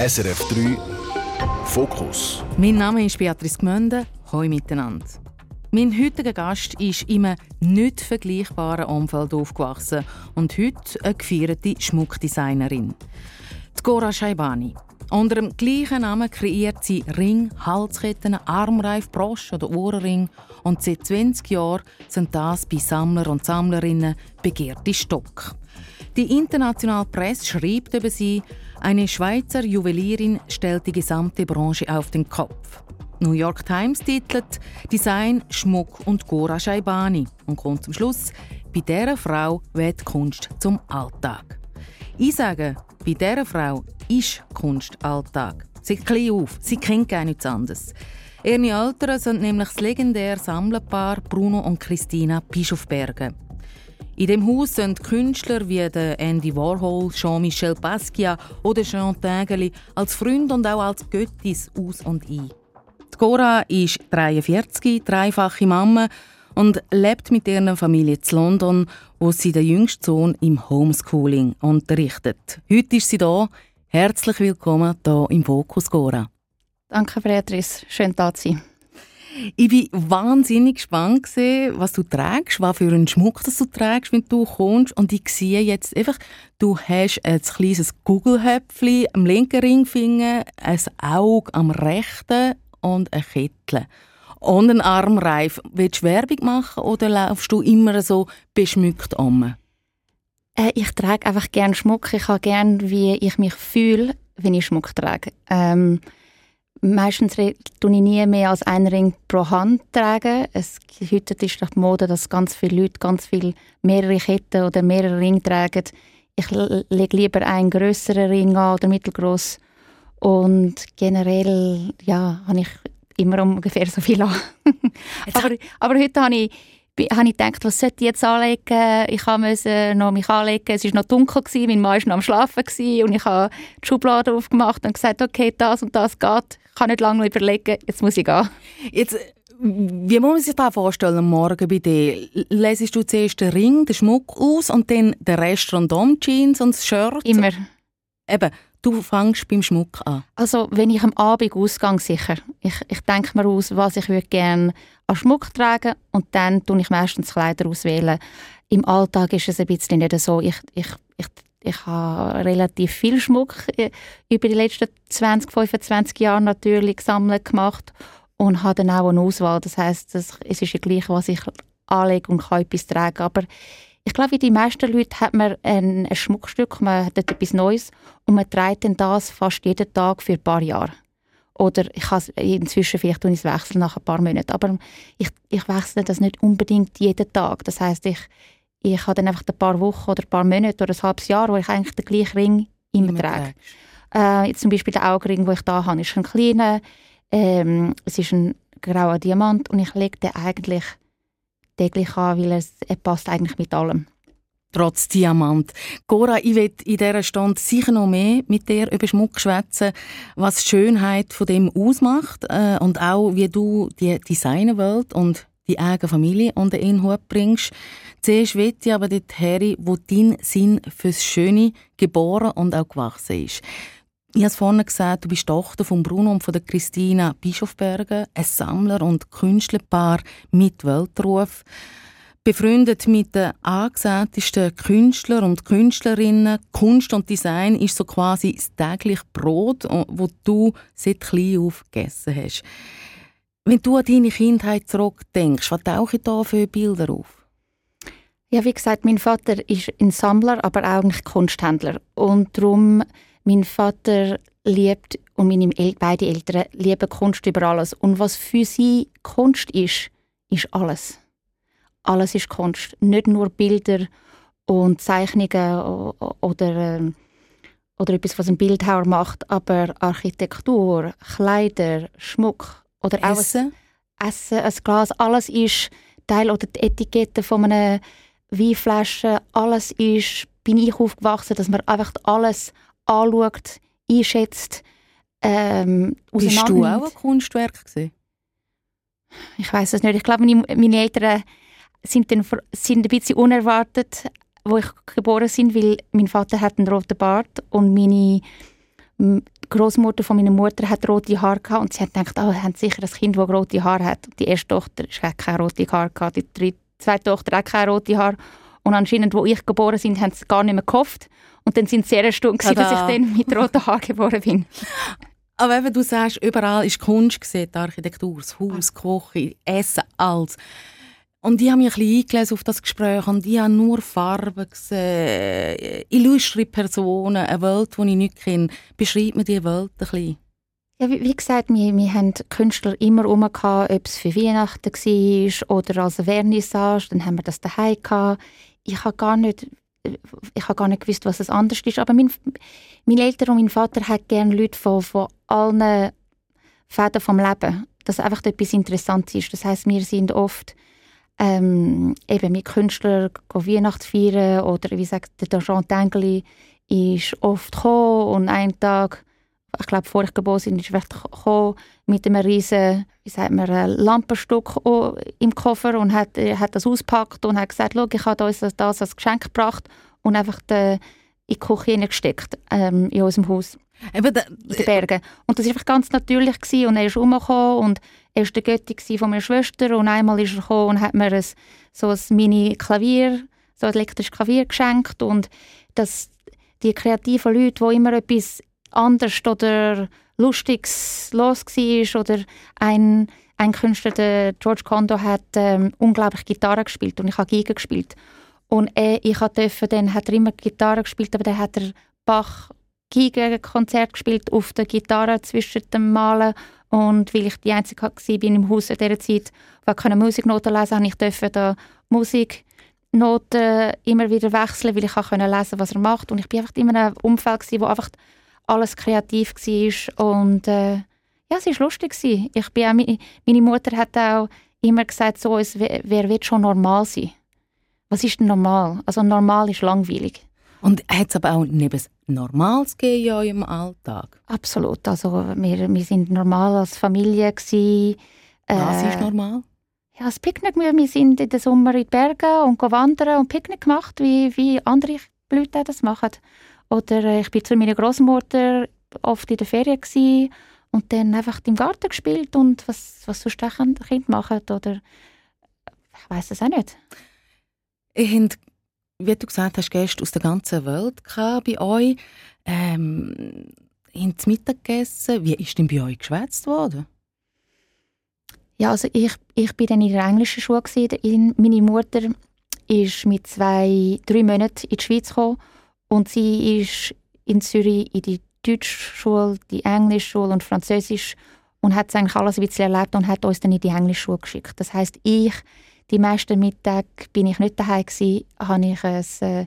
SRF 3 Fokus. Mein Name ist Beatrice Gmünde. Hallo miteinander. Mein heutiger Gast ist in einem nicht vergleichbaren Umfeld aufgewachsen und heute eine gefeierte Schmuckdesignerin. Die Gora Shaibani. Unter dem gleichen Namen kreiert sie Ring, Halsketten, Armreif, Brosch oder Ohrenring und seit 20 Jahren sind das bei Sammler und Sammlerinnen begehrte Stock. Die internationale Presse schreibt über sie, eine Schweizer Juwelierin stellt die gesamte Branche auf den Kopf. New York Times titelt Design, Schmuck und Gora Shaibani und kommt zum Schluss, bei dieser Frau wird Kunst zum Alltag. Ich sage, bei dieser Frau ist Kunst Alltag. Sie klein auf, sie kennt gar nichts anderes. Ihre Eltern sind nämlich das legendäre Sammlerpaar Bruno und Christina Bischofberger. In dem Haus sind Künstler wie Andy Warhol, Jean-Michel Basquiat oder Jean Tinguely als Freund und auch als Göttis aus und ein. Die Cora ist 43, dreifache Mama und lebt mit ihrer Familie in London, wo sie den jüngsten Sohn im Homeschooling unterrichtet. Heute ist sie da. Herzlich willkommen hier im Fokus Cora. Danke, Beatrice. Schön, da zu sein. Ich war wahnsinnig gespannt, was du trägst, was für einen Schmuck das du trägst, wenn du kommst. Und ich sehe jetzt einfach, du hast ein kleines Kugelhöpfchen am linken Ringfinger, ein Auge am rechten und ein Kettel. Und einen Armreif. Willst du Werbung machen oder laufst du immer so beschmückt um? Äh, ich trage einfach gerne Schmuck. Ich habe gerne, wie ich mich fühle, wenn ich Schmuck trage. Ähm, Meistens tue ich nie mehr als einen Ring pro Hand tragen. Es, heute ist die Mode, dass ganz viele Leute ganz viel mehrere Ketten oder mehrere Ringe tragen. Ich lege lieber einen größeren Ring an oder mittelgroß. Und generell ja, habe ich immer ungefähr so viel an. aber, aber heute habe ich habe ich gedacht, was sollte ich jetzt anlegen? Ich musste noch mich anlegen. Es war noch dunkel, gewesen, mein Mann war noch am Schlafen gewesen, und ich habe die Schublade aufgemacht und gesagt, okay, das und das geht. Ich kann nicht lange überlegen, jetzt muss ich gehen. Jetzt, wie muss man sich das vorstellen, morgen bei dir? Lesest du zuerst den Ring, den Schmuck aus und dann den Rest rundum, Jeans und das Shirt? Immer. Eben, du fängst beim Schmuck an. Also, wenn ich am Abend ausgehe, sicher. Ich, ich denke mir aus, was ich gerne an Schmuck tragen und dann tue ich meistens Kleider auswählen. Im Alltag ist es ein bisschen nicht so. Ich, ich, ich, ich habe relativ viel Schmuck äh, über die letzten 20, 25 Jahre natürlich gesammelt gemacht und habe dann auch eine Auswahl. Das heißt, es ist ja gleich, was ich anlege und kann etwas tragen. Aber ich glaube, wie die meisten Leute hat man ein, Schmuckstück, man hat etwas Neues und man trägt dann das fast jeden Tag für ein paar Jahre. Oder ich kann inzwischen vielleicht ich wechseln nach ein paar Monaten. Aber ich, ich wechsle das nicht unbedingt jeden Tag. Das heißt, ich, ich habe dann einfach ein paar Wochen oder ein paar Monate oder ein halbes Jahr, wo ich eigentlich den gleichen Ring immer, immer trage. Äh, jetzt zum Beispiel der Augenring, den ich da habe, ist ein kleiner. Ähm, es ist ein grauer Diamant und ich lege den eigentlich täglich an, weil er, er passt eigentlich mit allem trotz Diamant. Cora, ich will in dieser Stunde sicher noch mehr mit dir über Schmuck schwätzen, was die Schönheit von dem ausmacht äh, und auch, wie du die Designwelt und die eigene Familie unter den Hut bringst. Zuerst will ich aber dorthin, wo dein Sinn fürs Schöne geboren und auch gewachsen ist. Ich habe vorhin gesagt, du bist Tochter von Bruno und von der Christina Bischofberger, ein Sammler- und Künstlerpaar mit Weltruf befreundet mit den angesehentesten Künstlern und Künstlerinnen. Kunst und Design ist so quasi das tägliche Brot, wo du seit klein auf gegessen hast. Wenn du an deine Kindheit zurückdenkst, was tauchen da für Bilder auf? Ja, wie gesagt, mein Vater ist ein Sammler, aber auch ein Kunsthändler. Und darum, mein Vater liebt und meine beide Eltern lieben Kunst über alles. Und was für sie Kunst ist, ist alles alles ist Kunst. Nicht nur Bilder und Zeichnungen oder, ähm, oder etwas, was ein Bildhauer macht, aber Architektur, Kleider, Schmuck oder Essen. Auch Essen, ein Glas, alles ist Teil oder die Etikette von einer Weinflasche, alles ist, bin ich aufgewachsen, dass man einfach alles anschaut, einschätzt, ähm, Bist du auch ein Kunstwerk gewesen? Ich weiß es nicht. Ich glaube, meine, meine Eltern sind, dann, sind ein bisschen unerwartet, wo ich geboren bin, weil mein Vater hat einen roten Bart und meine Großmutter von meiner Mutter hat rote Haare gehabt und sie hat gedacht, oh, haben sicher ein Kind, das rote Haare hat. Die erste Tochter hat keine rote Haare gehabt, die dritte, zweite Tochter hat keine rote Haare. Und anscheinend, wo ich geboren bin, haben sie gar nicht mehr gehofft. Und dann sind sie sehr erstaunt, dass ich dann mit roten Haaren geboren bin. Aber wenn du sagst, überall ist Kunst gesehen, die Architektur, das Haus, die Küche, Essen, alles. Und ich habe mich ein bisschen eingelesen auf das Gespräch und ich habe nur Farben gesehen, illustre Personen, eine Welt, die ich nicht kenne. Beschreib mir diese Welt ein bisschen. Ja, wie, wie, gesagt, wir, wir haben Künstler immer rum, ob es für Weihnachten war oder als Vernissage, dann haben wir das daheim. Ich habe gar nicht, ich habe gar nicht gewusst, was es anders ist. Aber mein, meine Eltern und mein Vater haben gerne Leute von, von allen Fäden vom Leben, dass einfach etwas Interessantes ist. Das heißt, wir sind oft ähm, eben mit Künstlern Weihnachten feiern oder wie sagt der Jean Tengeli ist oft gekommen und einen Tag ich glaube, vor ich geboren bin, ist er gekommen mit einem riesen, wie sagt man, Lampenstück im Koffer und hat, hat das ausgepackt und hat gesagt, schau, ich habe uns das als Geschenk gebracht und einfach in die Küche gesteckt ähm, in unserem Haus. Eben in den Bergen. Und das war einfach ganz natürlich. Gewesen. Und er ist rumgekommen und er war der Götti von meiner Schwester und einmal ist er und hat mir ein, so ein Mini-Klavier, so ein elektrisches Klavier geschenkt und das, die kreativen Leute, die immer etwas anders oder Lustiges los war oder ein, ein Künstler, der George Kondo, hat ähm, unglaublich Gitarre gespielt und ich habe Geige gespielt. Und er, ich durfte, dann hat er immer Gitarre gespielt, aber dann hat er Bach Konzert gespielt auf der Gitarre zwischen dem Malen und weil ich die Einzige war bin im Haus in dieser Zeit, die keine Musiknoten lesen konnte, ich durfte da Musiknoten immer wieder wechseln, weil ich lesen konnte, was er macht. Und ich war einfach immer in einem Umfeld, wo einfach alles kreativ war und äh, ja, es war lustig. Ich bin auch, meine Mutter hat auch immer gesagt, so, es, wer wird schon normal sein? Was ist denn normal? Also normal ist langweilig. Und hat es aber auch neben Normales gegeben in eurem Alltag? Absolut. Also wir, wir sind normal als Familie. Gewesen. Was äh, ist normal? Ja, das Picknick. Wir sind in den Sommer in die Berge und wandern und Picknick gemacht, wie, wie andere Leute das machen. Oder äh, ich bin zu meiner Großmutter oft in der Ferien gewesen und dann einfach im Garten gespielt und was, was sonst auch Kind machen. Oder ich weiß es auch nicht. Ihr habt, wie du gesagt hast, Gäste aus der ganzen Welt bei euch. Ähm, haben Sie Mittag gegessen? Wie ist denn bei euch geschwätzt worden? Ja, also ich, ich bin dann in der englischen Schule. Gewesen. Meine Mutter ist mit zwei, drei Monaten in die Schweiz gekommen und sie ist in Zürich in die Deutschschule, die Englischschule und Französisch und hat eigentlich alles ein bisschen erlebt und hat uns dann in die Englischschule geschickt. Das heißt, ich, die meisten Mittage bin ich nicht daheim gewesen, habe ich ein, äh,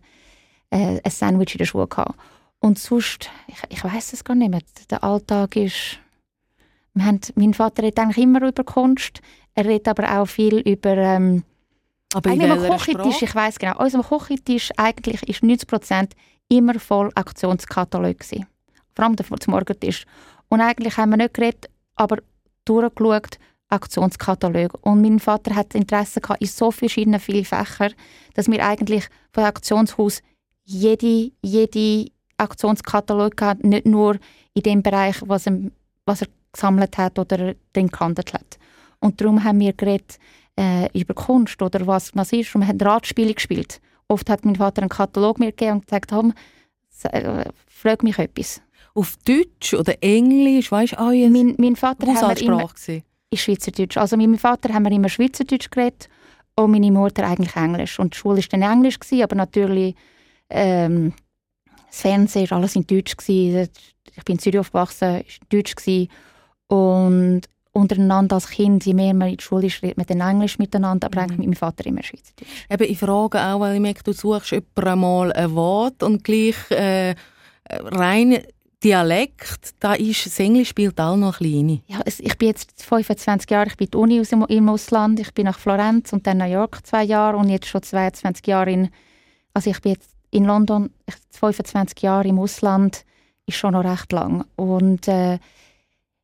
äh, ein Sandwich in der Schule gehabt. Und sonst, ich, ich weiß es gar nicht mehr. Der Alltag ist, wir haben, mein Vater redet eigentlich immer über Kunst. Er redet aber auch viel über ähm, aber in welcher Küchentisch, ich weiß genau, unser Küchentisch eigentlich ist 90 Prozent immer voll Aktionskatalog gewesen. Vor allem zum Morgentisch. Und eigentlich haben wir nicht geredet, aber durchgeschaut, Aktionskatalog. Und mein Vater hat Interesse gehabt in so verschiedenen vielen Fächern, dass wir eigentlich von Aktionshaus jede, jede Aktionskatalog hatten, nicht nur in dem Bereich, was er, was er gesammelt hat oder den gehandelt hat. Und darum haben wir geredet äh, über Kunst oder was, was ist. Und wir haben Ratspiele gespielt. Oft hat mein Vater einen Katalog mir gegeben und gesagt, Tom, äh, frag mich etwas. Auf Deutsch oder Englisch, weißt du, oh, mein, mein Vater hat immer in Schweizerdeutsch. Also mit meinem Vater haben wir immer Schweizerdeutsch geredet und meine Mutter eigentlich Englisch. Und die Schule war dann Englisch, gewesen, aber natürlich ähm, das Fernsehen war alles in Deutsch. Gewesen. Ich bin in Zürich aufgewachsen, war Deutsch. Gewesen. Und untereinander als Kind, je mehr man in die Schule ist, redet man dann Englisch miteinander, aber eigentlich mit meinem Vater immer Schweizerdeutsch. Eben, ich frage auch, weil ich merke, du suchst mal ein Wort und gleich äh, rein Dialekt, da ist, das Englisch spielt auch noch kleine. Ja, ich bin jetzt 25 Jahre, ich bin die Uni im Ausland, ich bin nach Florenz und dann New York zwei Jahre und jetzt schon 22 Jahre in, also ich bin jetzt in London, 25 Jahre im Ausland, ist schon noch recht lang und äh,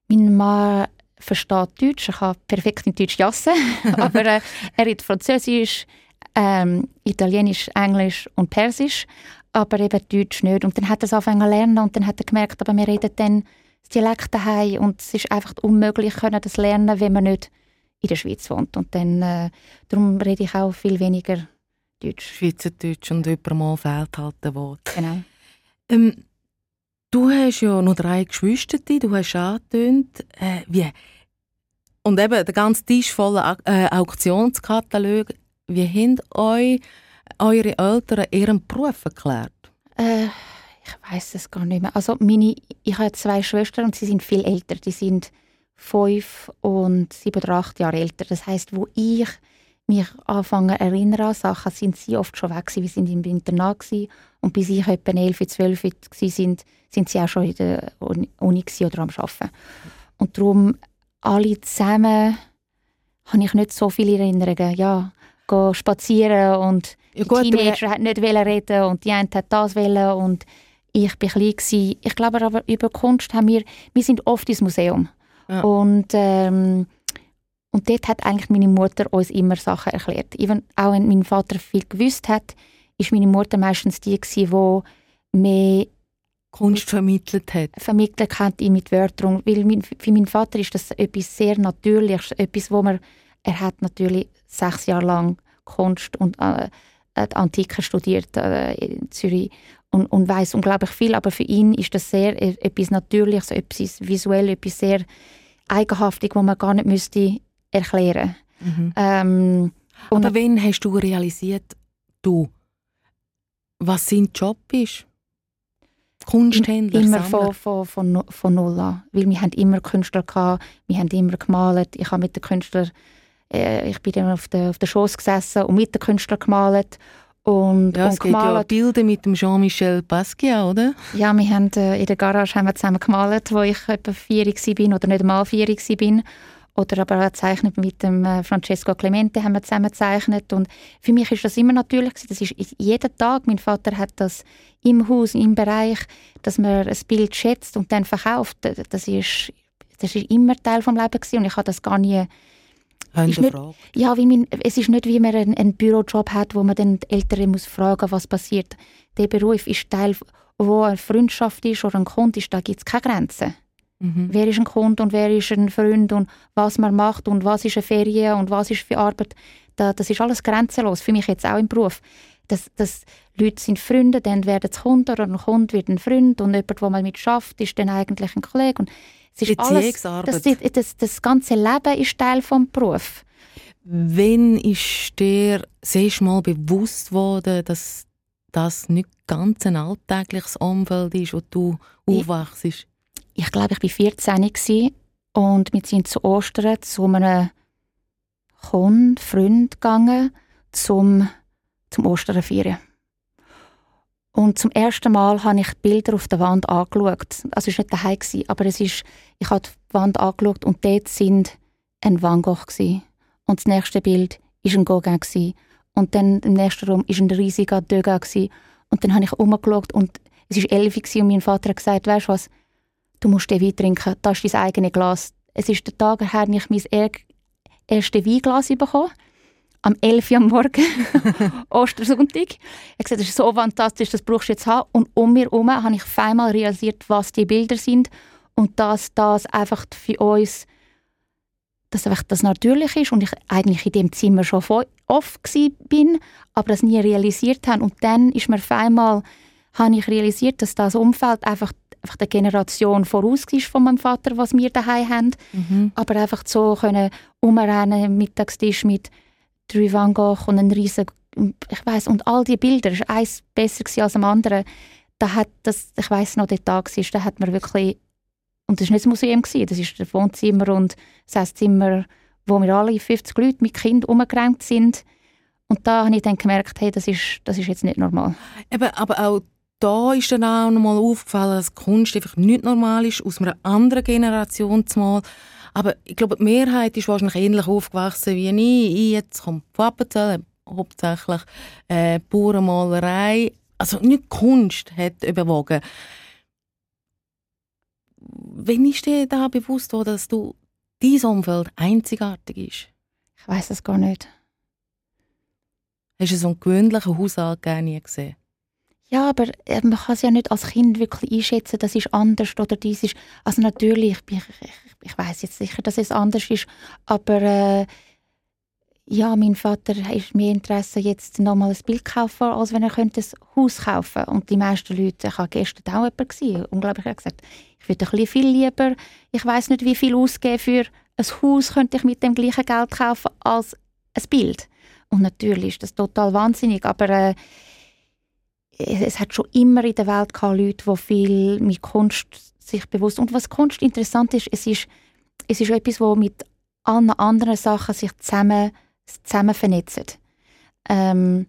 mein Mann versteht Deutsch, er kann perfekt in Deutsch jassen, aber äh, er redet Französisch, äh, ähm, Italienisch, Englisch und Persisch, aber eben Deutsch nicht. Und dann hat er es angefangen zu lernen und dann hat er gemerkt, aber wir reden dann das Dialekt daheim und es ist einfach unmöglich, können das lernen, wenn man nicht in der Schweiz wohnt. Und dann, äh, darum rede ich auch viel weniger Deutsch. Schweizerdeutsch und jemandem fehlt halt ein Wort. Genau. Ähm, du hast ja noch drei Geschwister, du hast angetönt, äh, wie und eben der ganze Tisch voller äh, Auktionskatalog. Wie haben euch eure Eltern ihren Beruf erklärt? Äh, ich weiß es gar nicht mehr. Also meine, ich habe zwei Schwestern und sie sind viel älter. Die sind fünf und sieben oder acht Jahre älter. Das heißt, wo ich mich anfange erinnern an Sachen, sind sie oft schon weg gewesen. Wir sind im Internat gewesen. und bis ich etwa elf, zwölf sind, sind sie auch schon in der Uni oder am Arbeiten. Und darum alle zusammen habe ich nicht so viele Erinnerungen. Ja, gehen spazieren und ja, gut, die Teenager hat nicht reden und die eine hat das wollen und ich war klein. Gewesen. Ich glaube aber, über Kunst haben wir, wir sind oft ins Museum. Ja. Und, ähm, und dort hat eigentlich meine Mutter uns immer Sachen erklärt. Even, auch wenn mein Vater viel gewusst hat, ist meine Mutter meistens die, die mehr Kunst vermittelt hat. Vermittelt hat mit Wörtern. Weil mein, für meinen Vater ist das etwas sehr Natürliches, etwas, wo man, er hat natürlich sechs Jahre lang Kunst und äh, die Antike studiert äh, in Zürich und, und weiß unglaublich viel, aber für ihn ist das sehr e, etwas Natürliches, etwas visuell, etwas sehr eigenhaftig, wo man gar nicht müsste erklären. Mhm. Ähm, aber wann hast du realisiert, du, was sein Job ist? Kunsthändler Immer von, von, von, von null an. Weil wir haben immer Künstler gehabt, wir haben immer gemalt. Ich habe mit den Künstlern, äh, ich bin dann auf der, auf der Schoß gesessen und mit den Künstlern gemalt. Und, ja, und es gemalt. gibt ja Bilder mit dem Jean-Michel Basquiat, oder? Ja, wir haben äh, in der Garage haben wir zusammen gemalt, wo ich etwa vier war oder nicht mal vier war. Oder aber auch gezeichnet mit dem äh, Francesco Clemente haben wir zusammen gezeichnet. Und für mich ist das immer natürlich Das ist jeden Tag. Mein Vater hat das im Haus, im Bereich, dass man ein Bild schätzt und dann verkauft. Das ist, das ist immer Teil vom Leben gewesen. und ich habe das gar nie nicht, ja, wie mein, es ist nicht wie man einen, einen Bürojob hat, wo man dann die Eltern muss fragen, was passiert. Der Beruf ist Teil, wo eine Freundschaft ist oder ein Kunde ist, da gibt es keine Grenzen. Mhm. Wer ist ein Kunde und wer ist ein Freund und was man macht und was ist eine Ferien und was ist für Arbeit. Da, das ist alles grenzenlos, für mich jetzt auch im Beruf. Das, das, Leute sind Freunde, dann werden sie Kunden oder ein Kunde wird ein Freund und jemand, der mal mit schafft, ist dann eigentlich ein Kollege. Und es ist alles, das, das, das, ganze Leben ist Teil des Berufs. Wann ist dir sehr mal bewusst worden, dass das nicht ganz ein alltägliches Umfeld ist, wo du aufwachst? ich glaube, ich war 14 und wir sind zu Ostern zu einem Kunden, Freund gegangen, zum, zum Ostern feiern. Und zum ersten Mal habe ich Bilder auf der Wand angeschaut. Also es war nicht daheim, aber es ist, ich habe die Wand angeschaut und dort sind ein Van Gogh. Gewesen. Und das nächste Bild war ein Gauguin. Gewesen. Und dann im nächsten Raum war ein riesiger Degas. Gewesen. Und dann habe ich umgeschaut und es war elf und mein Vater hat gesagt, weißt du was, du musst den Wein trinken, das ist dein eigenes Glas. Es ist der Tag her, ich mein erstes Weinglas bekommen am 11 Uhr am Morgen, Ostersonntag. Er gesagt, das ist so fantastisch, das brauchst du jetzt haben. Und um mir herum habe ich einmal realisiert, was die Bilder sind und dass das einfach für uns dass einfach das natürlich ist und ich eigentlich in dem Zimmer schon oft bin, aber das nie realisiert habe. Und dann ist mir einmal habe ich realisiert, dass das Umfeld einfach einfach der Generation voraus ist von meinem Vater, was wir daheim haben. Mhm. Aber einfach so können umrennen, Mittagstisch mit drei Van Gogh und ein riesen, ich weiß und all die Bilder, ist eins besser als am anderen. Da hat das, ich weiß noch, der Tag ist, da hat man wirklich, und das war nicht das Museum, gewesen, das ist das Wohnzimmer und das Esszimmer, wo wir alle 50 Leute mit Kind umgerannt sind. Und da habe ich dann gemerkt, hey, das ist, das ist jetzt nicht normal. Eben, aber auch da ist dann auch noch mal aufgefallen, dass Kunst einfach nicht normal ist, aus einer anderen Generation zumal. Aber ich glaube, die Mehrheit ist wahrscheinlich ähnlich aufgewachsen wie ich. Ich jetzt komme von Appenzell, hauptsächlich äh, Bauernmalerei. Also nicht Kunst hat überwogen. Wann ist dir da bewusst worden, dass du dein Umfeld einzigartig ist? Ich weiß es gar nicht. Hast du so einen gewöhnlichen Hausalltag nie gesehen? Ja, aber äh, man kann es ja nicht als Kind wirklich einschätzen, das ist anders oder dies ist. Also natürlich, ich, ich, ich weiß jetzt sicher, dass es anders ist, aber äh, ja, mein Vater ist mehr Interesse jetzt nochmal ein Bild kaufen, als wenn er könnte ein Haus kaufen Und die meisten Leute, ich habe gestern auch jemand gesehen, unglaublich, er gesagt, ich würde ein bisschen viel lieber, ich weiß nicht, wie viel ausgeben für ein Haus könnte ich mit dem gleichen Geld kaufen als ein Bild. Und natürlich ist das total wahnsinnig, aber äh, es hat schon immer in der Welt gehabt, Leute, die viel mit Kunst sich bewusst und was Kunst interessant ist, es ist, es ist etwas, wo mit allen anderen Sachen sich zusammen, zusammen vernetzen. Ähm,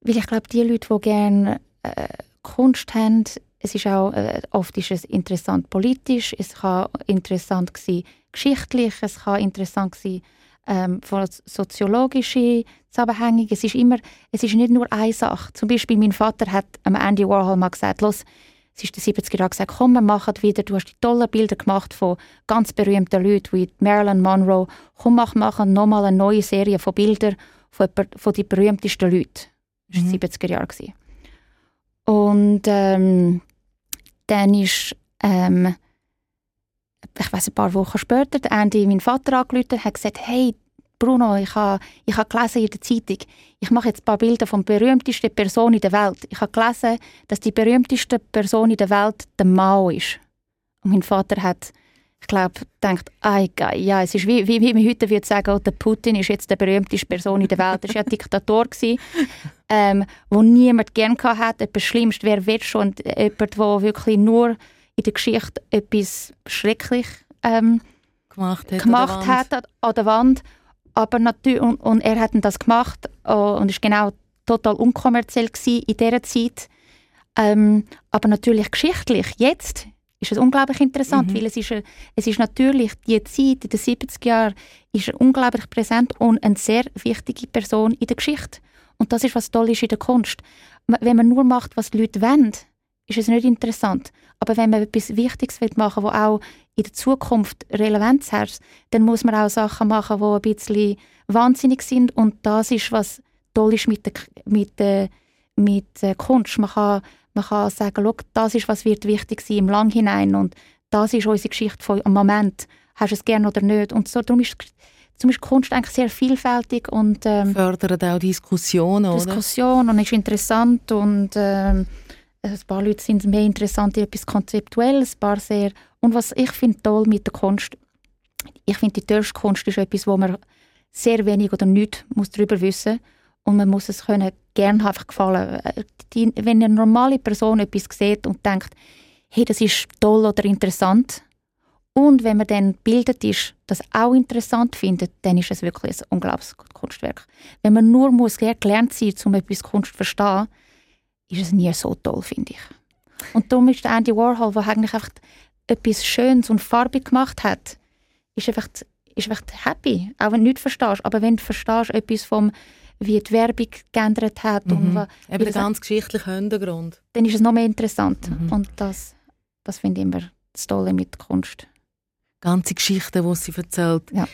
weil ich glaube, die Leute, die gerne äh, Kunst haben, es ist auch, äh, oft ist es interessant politisch, es kann interessant sein geschichtlich, es kann interessant sein ähm, von soziologischen Zusammenhängen. Es ist immer, es ist nicht nur eine Sache. Zum Beispiel mein Vater hat am Andy Warhol mal gesagt, los, es ist der 70er Jahre gesagt, komm, wir machen wieder, du hast die tollen Bilder gemacht von ganz berühmten Leuten wie Marilyn Monroe, komm, mach, machen nochmal eine neue Serie von Bildern von, von den berühmtesten Leuten. Das war mhm. 70er Jahre. Und ähm, dann ist ähm, ich weiß ein paar Wochen später, der Andy, mein Vater angerufen hat gesagt, hey, Bruno, ich habe, ich habe gelesen in der Zeitung, ich mache jetzt ein paar Bilder von der berühmtesten Person in der Welt. Ich habe gelesen, dass die berühmteste Person in der Welt der Mao ist. Und mein Vater hat, ich glaube, gedacht, ja, es ist wie, wie, wie man heute würde sagen, oh, der Putin ist jetzt die berühmteste Person in der Welt. Er war ja ein Diktator, gewesen, ähm, wo niemand gerne hatte. Etwas Schlimmste, wer will schon jemand, der wirklich nur in der Geschichte etwas schrecklich ähm, gemacht hat, gemacht an, der hat an der Wand. Aber natürlich, und, und, er hat das gemacht uh, und ist genau total unkommerziell in dieser Zeit. Ähm, aber natürlich geschichtlich, jetzt ist es unglaublich interessant, mhm. weil es ist, es ist natürlich, die Zeit in den 70er Jahren ist er unglaublich präsent und eine sehr wichtige Person in der Geschichte. Und das ist, was toll ist in der Kunst. Wenn man nur macht, was die Leute wollen, ist es nicht interessant. Aber wenn man etwas Wichtiges machen will, was auch in der Zukunft Relevanz hat, dann muss man auch Sachen machen, die ein bisschen wahnsinnig sind. Und das ist, was toll ist mit der, mit der, mit der Kunst. Man kann, man kann sagen, das ist, was wird wichtig sein im Lang hinein. Und das ist unsere Geschichte von am Moment. Hast du es gerne oder nicht? Und so, darum ist zum Beispiel Kunst eigentlich sehr vielfältig und ähm, fördert auch Diskussionen, oder? Diskussion und ist interessant und ähm, ein paar Leute sind mehr interessant in etwas Konzeptuelles, ein paar sehr... Und was ich finde toll mit der Kunst, ich finde, die Tischkunst ist etwas, wo man sehr wenig oder nichts muss darüber wissen und man muss es können gerne einfach gefallen. Die, wenn eine normale Person etwas sieht und denkt, hey, das ist toll oder interessant, und wenn man dann bildet ist, das auch interessant findet, dann ist es wirklich ein unglaubliches Kunstwerk. Wenn man nur muss gelernt sein, um etwas Kunst zu verstehen, ist es nie so toll, finde ich. Und darum ist Andy Warhol, der eigentlich einfach etwas Schönes und farbig gemacht hat, ist einfach, ist einfach happy, auch wenn du nichts verstehst. Aber wenn du verstehst, etwas vom wie die Werbung geändert hat. Mhm. Und was, Eben der ganz geschichtliche Hintergrund. Dann ist es noch mehr interessant. Mhm. Und das, das finde ich immer das Tolle mit Kunst. Ganze Geschichten, die sie erzählt. Ja.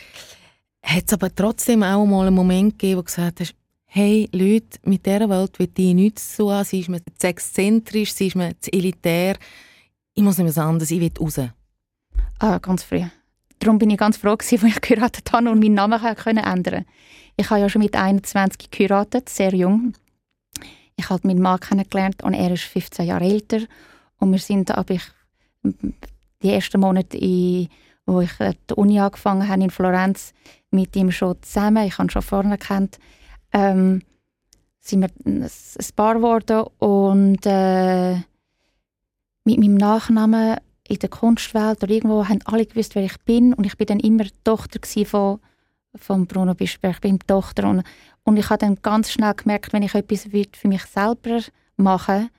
Hat es aber trotzdem auch mal einen Moment gegeben, wo du gesagt hast, hey Leute, mit dieser Welt will ich nichts so an, sie ist mir zu exzentrisch, sie ist mir zu elitär. Ich muss nicht mehr anders, ich will raus. Ah, ganz früh. Darum bin ich ganz froh, als ich geheiratet habe und meinen Namen ändern Ich habe ja schon mit 21 geheiratet, sehr jung. Ich habe meinen Mann kennengelernt und er ist 15 Jahre älter. Und wir sind, aber ich, die ersten Monate, in, wo ich die Uni angefangen habe in Florenz, mit ihm schon zusammen. Ich habe ihn schon vorne kennt ähm, sind wir ein Paar geworden und äh, mit meinem Nachnamen in der Kunstwelt oder irgendwo haben alle gewusst, wer ich bin und ich bin dann immer Tochter von, von Bruno Bischberg, ich bin Tochter und, und ich habe dann ganz schnell gemerkt, wenn ich etwas für mich selber mache,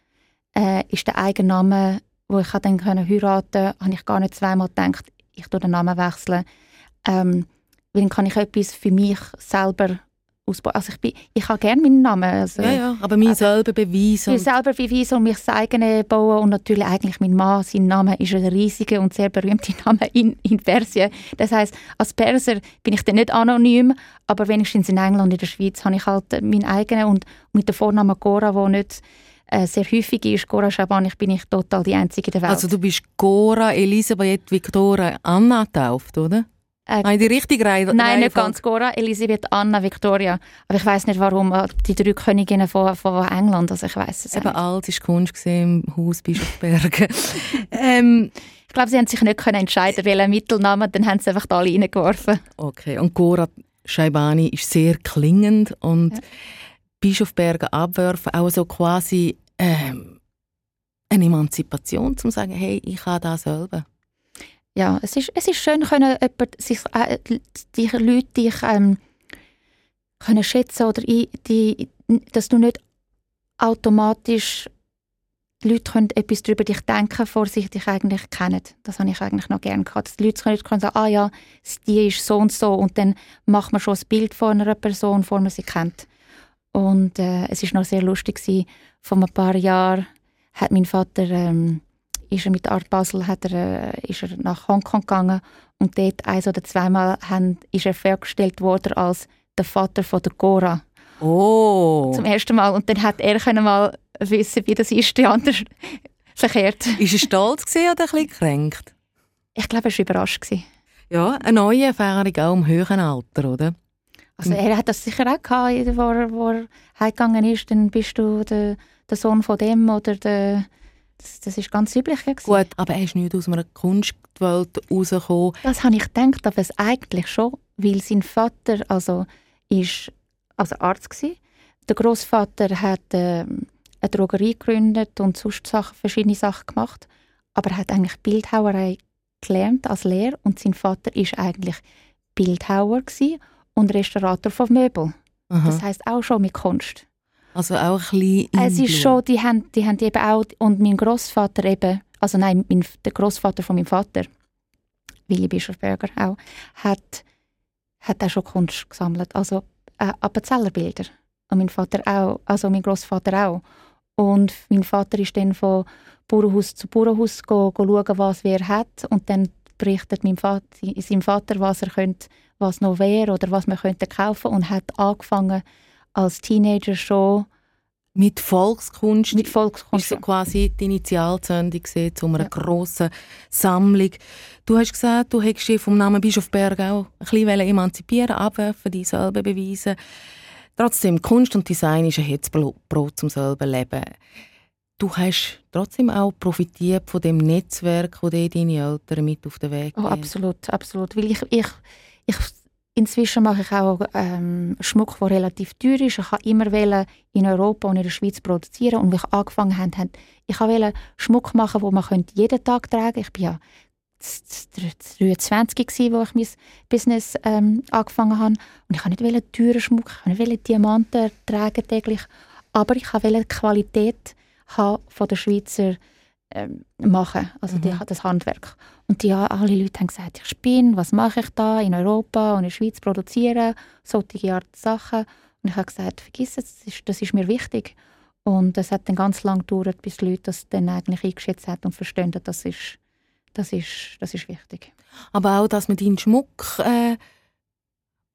äh, ist der eigene Name, wo ich dann können heiraten, habe ich gar nicht zweimal gedacht, ich tue den Namen wechseln, ähm, weil dann kann ich etwas für mich selber ausbauen. Also ich, bin, ich habe gerne meinen Namen. Also, ja, ja, aber mich selber beweisen. Mich selber beweisen und mich das eigene bauen und natürlich eigentlich mein Mann, sein Name ist ein riesiger und sehr berühmter Name in, in Persien. Das heißt, als Perser bin ich dann nicht anonym, aber wenigstens in England, in der Schweiz, habe ich halt meinen eigenen und mit dem Vornamen Gora, der nicht äh, sehr häufig ist, Gora Schaban, ich bin ich total die Einzige der Welt. Also du bist Gora Elisabeth Victoria Anna getauft, oder? Äh, Nein, die richtige Reihe. Nein, nicht ganz Gora, Elisabeth, Anna, Victoria. Aber ich weiß nicht, warum äh, die drei Königinnen von, von England, also ich weiß es Eben nicht. alt ist Kunst im Haus Bischofbergen. ähm, ich glaube, sie haben sich nicht können entscheiden, welchen Mittelnamen, dann haben sie einfach alle reingeworfen. Okay, und Gora Scheibani ist sehr klingend und ja. Bischofbergen abwerfen, auch so quasi ähm, eine Emanzipation, um zu sagen, hey, ich kann das selber ja, es ist, es ist schön, können jemand, sich, äh, die Leute dich ähm, können schätzen oder die, die, dass du nicht automatisch die Leute können etwas darüber dich denken, bevor sie dich eigentlich kennen. Das habe ich eigentlich noch gerne gehabt. Dass die Leute können, können sagen, ah ja, die ist so und so und dann macht man schon ein Bild von einer Person, bevor man sie kennt. Und äh, es ist noch sehr lustig gewesen. Vor ein paar Jahren hat mein Vater ähm, ist er mit Art Basel hat er, äh, ist er nach Hongkong gegangen und dort ein oder zweimal haben, ist er vorgestellt worden als der Vater von der Cora. Oh. Zum ersten Mal. Und dann hat er können mal wissen, wie das ist, die andere verkehrt. Ist er stolz oder ein bisschen gekränkt? Ich glaube, er war überrascht. Gewesen. Ja, eine neue Erfahrung auch im höheren Alter, oder? Also er hat das sicher auch gehabt, wo er, wo er heimgegangen ist, dann bist du der, der Sohn von dem oder der das, das ist ganz üblich. Gewesen. Gut, aber er ist nicht aus einer Kunstwelt rausgekommen. Das habe ich gedacht, aber es eigentlich schon, weil sein Vater also ist also Arzt war. Der Großvater hat äh, eine Drogerie gegründet und sonst Sachen, verschiedene Sachen gemacht, aber er hat eigentlich Bildhauerei gelernt als Lehrer und sein Vater ist eigentlich Bildhauer und Restaurator von Möbeln. Aha. Das heißt auch schon mit Kunst. Also auch ein bisschen Es ist schon, die haben, die haben eben auch, und mein Großvater eben, also nein, mein, der Großvater von meinem Vater, Willi Bischofberger auch, hat, hat auch schon Kunst gesammelt, also äh, Appenzellerbilder. Und mein Vater auch, also mein Großvater auch. Und mein Vater ist dann von Bauernhaus zu Bauernhaus go, go schauen, was wer hat und dann berichtet mein Vater, seinem Vater, was er könnte, was noch wäre oder was man könnte kaufen und hat angefangen als Teenager schon mit Volkskunst, mit Volkskunst ist so quasi die Initialzündung zu einer ja. grossen Sammlung. Du hast gesagt, du hättest dich vom Namen Bischof Berg auch ein bisschen emanzipieren, abwerfen, dich selber beweisen. Trotzdem, Kunst und Design ist ein Herzbrot zum selber Leben. Du hast trotzdem auch profitiert von dem Netzwerk, das deine Eltern mit auf den Weg geben. Oh, absolut, absolut. Weil ich, ich, ich Inzwischen mache ich auch ähm, Schmuck, der relativ teuer ist. Ich wollte immer in Europa und in der Schweiz produzieren. Und als ich angefangen habe, ich wollte Schmuck machen, den man jeden Tag tragen könnte. Ich war ja 23 als ich mein Business ähm, angefangen habe. Und ich wollte nicht teuren Schmuck, ich wollte nicht Diamanten tragen täglich. Aber ich wollte die Qualität haben von der Schweizer ähm, machen, also die, mhm. das Handwerk. Und die alle Leute haben gesagt, ich spinne, was mache ich da in Europa und in der Schweiz produzieren, solche Art Sachen. Und ich habe gesagt, vergiss es, das ist, das ist mir wichtig. Und es hat dann ganz lange gedauert, bis die Leute das dann eigentlich eingeschätzt haben und verstehen, dass das ist, das ist, das ist wichtig. Aber auch, dass man deinen Schmuck äh,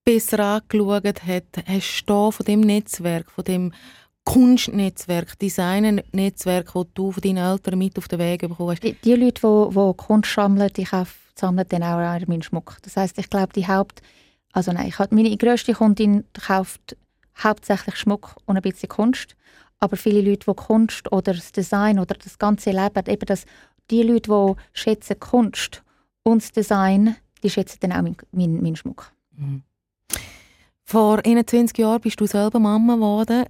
besser angeschaut hat, hast du von dem Netzwerk, von dem Kunstnetzwerk, Designnetzwerk, das du von deinen Eltern mit auf den Weg bekommen hast? Die, die Leute, die, die Kunst sammeln, die kaufen, sammeln dann auch meinen Schmuck. Das heißt, ich glaube, die Haupt... Also nein, ich habe, meine grösste Kundin kauft hauptsächlich Schmuck und ein bisschen Kunst. Aber viele Leute, die Kunst oder das Design oder das ganze Leben, eben das, die Leute, die schätzen Kunst und das Design, die schätzen dann auch meinen mein, mein Schmuck. Mhm. Vor 21 Jahren bist du selber Mama geworden.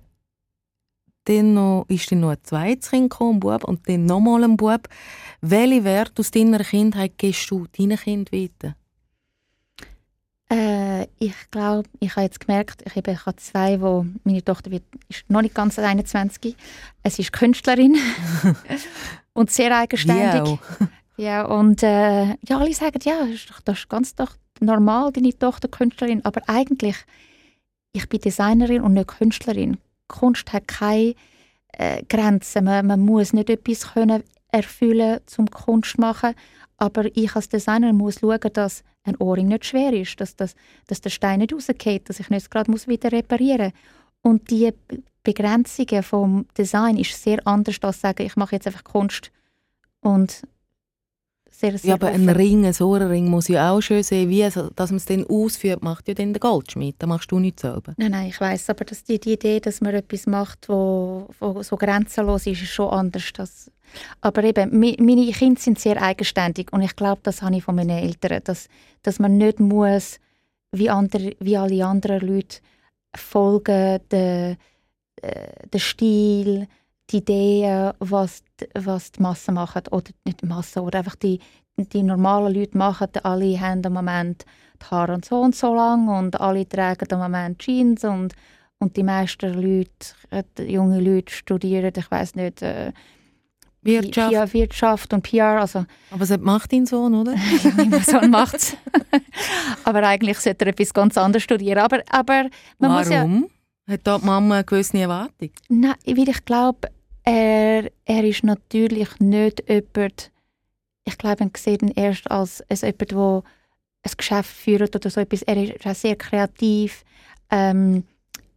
Dann noch, ist dann noch ein zweites Kind gekommen, ein Bub, und dann nochmal ein Bub. Welche Werte aus deiner Kindheit gehst du deinen Kind weiter? Äh, ich glaube, ich habe jetzt gemerkt, ich habe, ich habe zwei, wo meine Tochter wird, ist noch nicht ganz 21. Es ist Künstlerin und sehr eigenständig. Yeah. Ja, und äh, ja, alle sagen, ja, das ist, das ist ganz doch normal, deine Tochter Künstlerin, aber eigentlich ich bin Designerin und nicht Künstlerin. Kunst hat keine äh, Grenzen. Man, man, muss nicht etwas können erfüllen zum Kunst machen, aber ich als Designer muss schauen, dass ein Ohrring nicht schwer ist, dass, dass, dass der Stein nicht rausgeht, dass ich nicht gerade wieder reparieren muss. Und die Begrenzungen vom Design ist sehr anders als sagen, ich mache jetzt einfach Kunst und sehr, sehr Ja, aber offen. ein Ring, ein Ohrenring muss ja auch schön sehen, wie dass man es dann ausführt, macht ja dann der Goldschmied. Da machst du nicht selber. Nein, nein, ich weiß, aber dass die, die Idee, dass man etwas macht, wo, wo so grenzenlos ist, ist schon anders. Das, aber eben, meine Kinder sind sehr eigenständig und ich glaube, das habe ich von meinen Eltern, dass, dass man nicht muss, wie, andere, wie alle anderen Leute, folgen den, äh, den Stil, die Ideen, was, was die Massen machen, oder nicht die Massen, oder einfach die, die normalen Leute machen, alle haben im Moment die Haare und so und so lang und alle tragen im Moment Jeans und, und die meisten Leute, äh, die junge Leute studieren, ich weiß nicht, äh, Wirtschaft. Ja, Wirtschaft und PR. Also. Aber es macht ihn Sohn, oder? mein Sohn macht es. aber eigentlich sollte er etwas ganz anderes studieren. Aber, aber man Warum? Muss ja, Hat da die Mama eine gewisse Erwartung? Nein, weil ich glaube, er, er ist natürlich nicht jemand, ich glaube, man sieht ihn erst als, als jemand, der ein Geschäft führt oder so etwas. Er ist auch sehr kreativ. Ähm,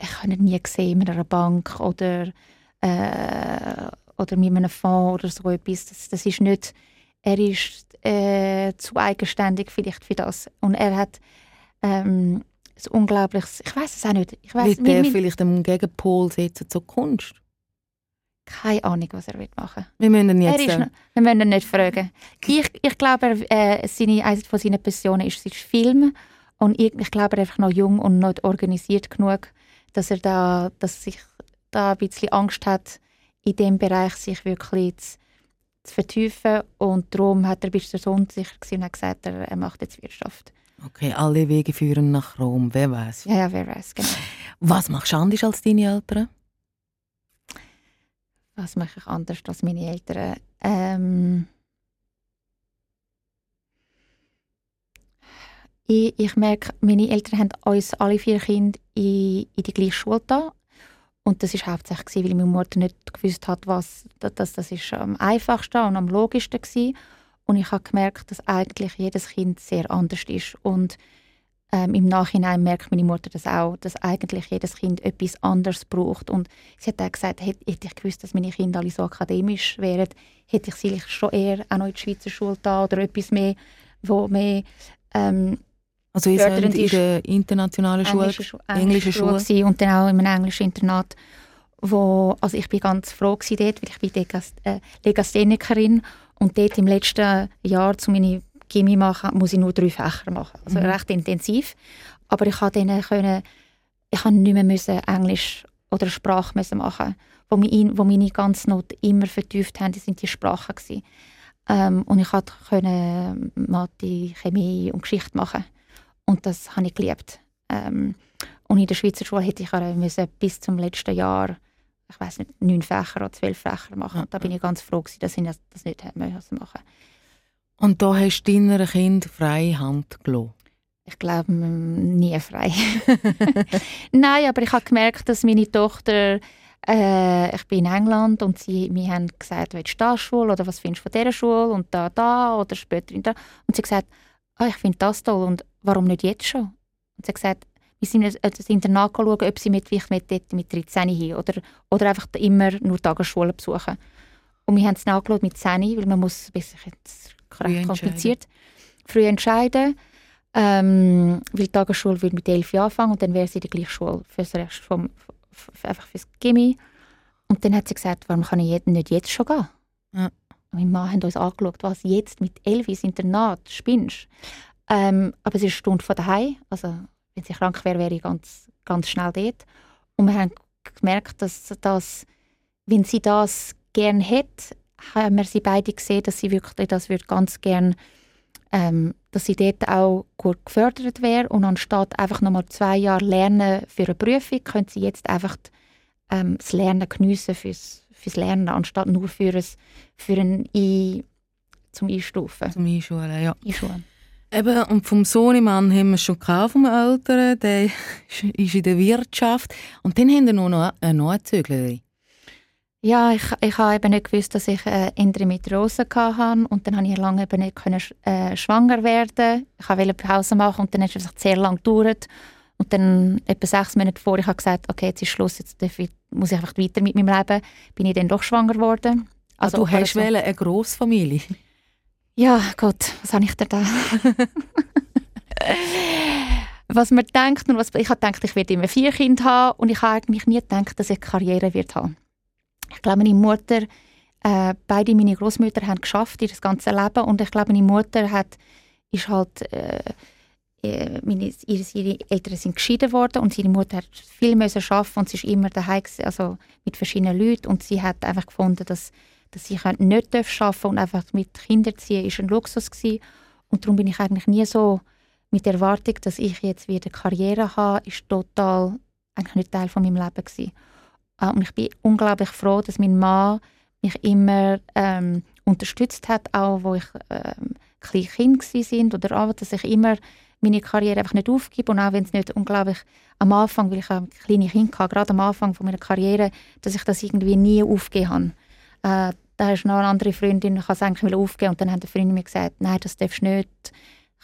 ich habe ihn nie gesehen in einer Bank oder, äh, oder mit einem Fonds oder so etwas. Das, das ist nicht, er ist äh, zu eigenständig vielleicht für das. Und er hat ähm, ein unglaubliches, ich weiß es auch nicht. Ich weiss, Wird er vielleicht am Gegenpol setzen zur Kunst? Keine Ahnung, was er machen will. Wir müssen ihn jetzt... Er ist, wir müssen ihn nicht fragen. Ich, ich glaube, er, äh, seine, eine von seinen Passionen ist, ist Film. Und ich, ich glaube, er ist einfach noch jung und nicht organisiert genug, dass er da, dass sich da ein bisschen Angst hat, in dem Bereich sich wirklich zu, zu vertiefen. Und darum hat er bis so unsicher und hat gesagt, er, er macht jetzt Wirtschaft. Okay, alle Wege führen nach Rom. Wer weiß? Ja, ja, wer weiß, genau. Was machst du anders als deine Eltern? Was mache ich anders als meine Eltern? Ähm, ich, ich, merke, meine Eltern haben uns alle vier Kinder in, in die gleiche Schule da. Und das war hauptsächlich, weil meine Mutter nicht gewusst hat, was das, das ist am einfachsten und am logischsten war. Und ich habe gemerkt, dass eigentlich jedes Kind sehr anders ist. Und ähm, Im Nachhinein merkt meine Mutter das auch, dass eigentlich jedes Kind etwas anderes braucht. Und sie hat auch gesagt, hätte, hätte ich gewusst, dass meine Kinder alle so akademisch wären, hätte ich sie schon eher auch noch in die Schweizer Schule da oder etwas mehr, wo mehr ähm, also ihr seid in der internationalen Schule, englische, englische Schule, Schule. und dann auch in einem englischen Internat, wo, also ich bin ganz froh dort, weil ich bin äh, Legasthenikerin und dort im letzten Jahr zu meiner Chemie machen, muss ich nur drei Fächer machen. Also mhm. recht intensiv. Aber ich konnte können, ich konnte nicht mehr müssen Englisch oder Sprache müssen machen. Wo, mein, wo meine ganze Note immer vertieft haben, sind die Sprachen gewesen. Ähm, und ich konnte Mathe, Chemie und Geschichte machen. Und das habe ich geliebt. Ähm, und in der Schweizer Schule hätte ich müssen bis zum letzten Jahr, ich weiß nicht, neun Fächer oder zwölf Fächer machen. Und da bin ich ganz froh gewesen, dass ich das nicht machen musste. Und da hast du deiner Kind freie Hand gelassen? Ich glaube, nie frei. Nein, aber ich habe gemerkt, dass meine Tochter, äh, ich bin in England und sie, wir haben gesagt, willst du da Schule oder was findest du von dieser Schule und da, da oder später in da. Und sie hat gesagt, oh, ich finde das toll und warum nicht jetzt schon? Und sie hat gesagt, wir sind das Internat schauen, ob sie mit, mit, mit 13 hin oder, oder einfach immer nur Tagesschule besuchen. Und wir haben es nachgeschaut mit 10, weil man muss, bis ich jetzt recht kompliziert. Früh entscheiden. Ähm, weil die Tagesschule würde mit elf Jahren anfangen und dann wäre sie in der gleichen Schule fürs Rest vom, einfach fürs Gimmi. Und dann hat sie gesagt, warum kann ich nicht jetzt schon gehen? Ja. Mein Mann hat uns angeschaut, was jetzt mit elf ins Internat, spinnst ähm, Aber es ist eine Stunde von daheim, also wenn sie krank wäre, wäre ich ganz, ganz schnell dort. Und wir haben gemerkt, dass, dass wenn sie das gerne hätte, haben wir sie beide gesehen, dass sie wirklich das würde ganz gern, ähm, dass sie dort auch gut gefördert wäre und anstatt einfach nochmal zwei Jahre lernen für eine Prüfung, können sie jetzt einfach ähm, das Lernen geniessen fürs, fürs Lernen, anstatt nur für, ein, für ein I, zum Einstufen. Zum Einschulen, ja. Einschulen. Eben, und vom Sohnemann haben wir schon gehabt, vom Älteren, der ist in der Wirtschaft. Und dann haben wir noch eine Nachzüglerin. Ja, ich, ich habe eben nicht gewusst, dass ich äh, Endometriose hatte und dann habe ich lange eben nicht können, äh, schwanger werden. Ich wollte Pause machen und dann hat es sehr lange gedauert. Und dann etwa sechs Monate vor, ich habe gesagt, okay, jetzt ist Schluss, jetzt ich, muss ich einfach weiter mit meinem Leben, bin ich dann doch schwanger geworden. Also, also du hast so. eine Grossfamilie? Ja, Gott, was habe ich da da? was man denkt, und was, ich habe gedacht, ich werde immer vier Kinder haben und ich habe eigentlich nie gedacht, dass ich eine Karriere wird haben ich glaube, meine Mutter, äh, beide meine Großmütter haben geschafft ihr ganze Leben und ich glaube, meine Mutter hat, ist halt, äh, äh meine, ihre, ihre, Eltern sind geschieden worden und ihre Mutter hat viel müssen arbeiten und sie ist immer daheim also mit verschiedenen Leuten und sie hat einfach gefunden, dass, dass sie nicht arbeiten und einfach mit Kindern ziehen ist ein Luxus gewesen. und darum bin ich eigentlich nie so mit der Erwartung, dass ich jetzt wieder Karriere habe, ist total eigentlich nicht Teil von meinem Leben gewesen. Ah, und ich bin unglaublich froh, dass mein Mann mich immer ähm, unterstützt hat, auch wo ich ähm, klein Kind sind oder auch, dass ich immer meine Karriere einfach nicht aufgebe und auch wenn es nicht unglaublich am Anfang, weil ich ein kleines Kind hatte, gerade am Anfang von meiner Karriere, dass ich das irgendwie nie aufgeben habe. Äh, da ist noch eine andere Freundin, ich es aufgeben und dann hat die Freundin mir gesagt, nein, das darfst du nicht,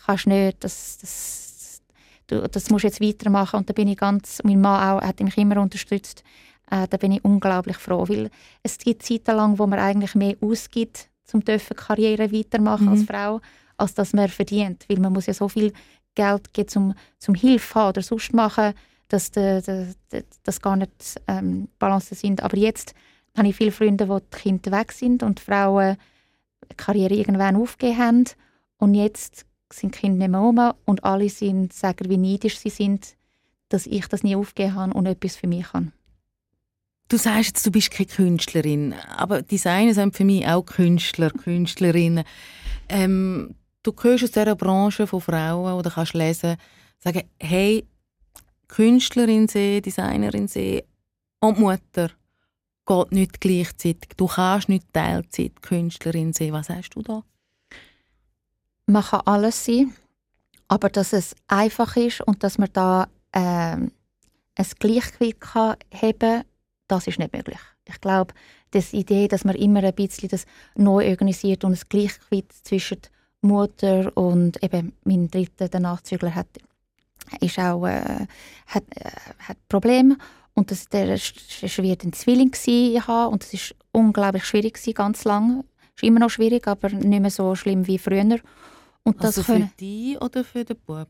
kannst nicht, das, das, du, das musst du jetzt weitermachen und da bin ich ganz, mein Mann auch, hat mich immer unterstützt, äh, da bin ich unglaublich froh, weil es gibt Zeiten lang, wo man eigentlich mehr ausgibt, um Karriere weitermachen mhm. als Frau, als dass man verdient, weil man muss ja so viel Geld geben, zum, zum Hilfe haben oder sonst machen, dass das gar nicht ähm, Balancen sind. Aber jetzt habe ich viele Freunde, wo die Kinder weg sind und die Frauen die Karriere irgendwann aufgegeben haben und jetzt sind die Kinder nicht mehr um und alle sind, sagen, wie neidisch sie sind, dass ich das nie aufgegeben habe und etwas für mich habe. Du sagst jetzt, du bist keine Künstlerin, aber Designer sind für mich auch Künstler, Künstlerinnen. Ähm, du gehörst aus dieser Branche von Frauen oder kannst lesen, sagen, hey, Künstlerin sehen, Designerin sehen und Mutter geht nicht gleichzeitig. Du kannst nicht Teilzeit Künstlerin sehen. Was sagst du da? Man kann alles sein, aber dass es einfach ist und dass man da ähm, ein Gleichgewicht kann haben kann, das ist nicht möglich. Ich glaube, die Idee, dass man immer ein bisschen das neu organisiert und das Gleichgewicht zwischen Mutter und eben mein dritter, der Nachzügler, hat, ist auch, äh, hat, äh, hat Probleme. Und das, der war ein Zwilling gewesen, und das ist unglaublich schwierig gewesen, ganz lange. Ist immer noch schwierig, aber nicht mehr so schlimm wie früher. Und also für können, die oder für den Bub?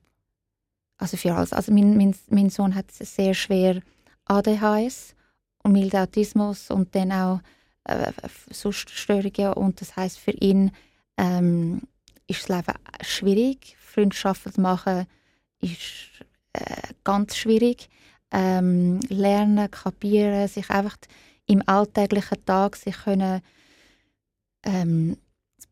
Also für alles. Also mein, mein, mein Sohn hat sehr schwer ADHS und milde Autismus und dann auch äh, sonst Störungen. Und das heißt für ihn ähm, ist das Leben schwierig. Freundschaften zu machen ist äh, ganz schwierig. Ähm, lernen, kapieren, sich einfach im alltäglichen Tag sich können ähm,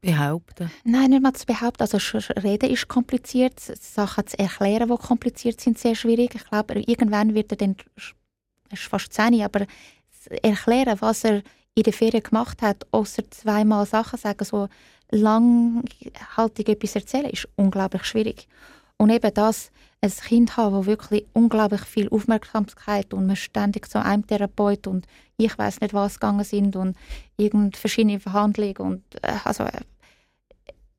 behaupten? Nein, nicht mal zu behaupten. Also reden ist kompliziert, Sachen zu erklären, die kompliziert sind, sehr schwierig. Ich glaube, irgendwann wird er dann er ist fast zehn, aber erklären, was er in der Ferien gemacht hat, außer zweimal Sachen sagen, so langhaltig etwas erzählen, ist unglaublich schwierig. Und eben das, ein Kind haben, das wirklich unglaublich viel Aufmerksamkeit und man ständig zu einem Therapeut und ich weiß nicht was gegangen sind und irgend verschiedene Verhandlungen und äh, also äh,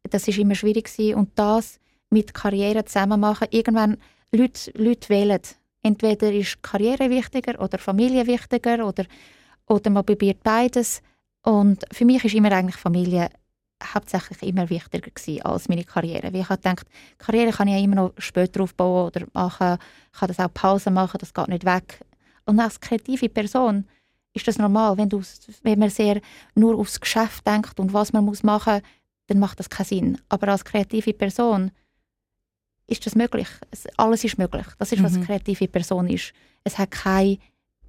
das ist immer schwierig gewesen. und das mit Karriere zusammen machen. Irgendwann Leute, Leute wählen Entweder ist Karriere wichtiger oder Familie wichtiger oder, oder man probiert beides. Und für mich ist immer eigentlich Familie hauptsächlich immer wichtiger gewesen als meine Karriere. Weil ich habe gedacht, Karriere kann ich ja immer noch später aufbauen oder machen. Ich kann das auch Pause machen, das geht nicht weg. Und als kreative Person ist das normal. Wenn, du, wenn man sehr nur aufs Geschäft denkt und was man muss machen muss, dann macht das keinen Sinn. Aber als kreative Person ist das möglich. Es, alles ist möglich. Das ist, was eine mhm. kreative Person ist. Es hat keine,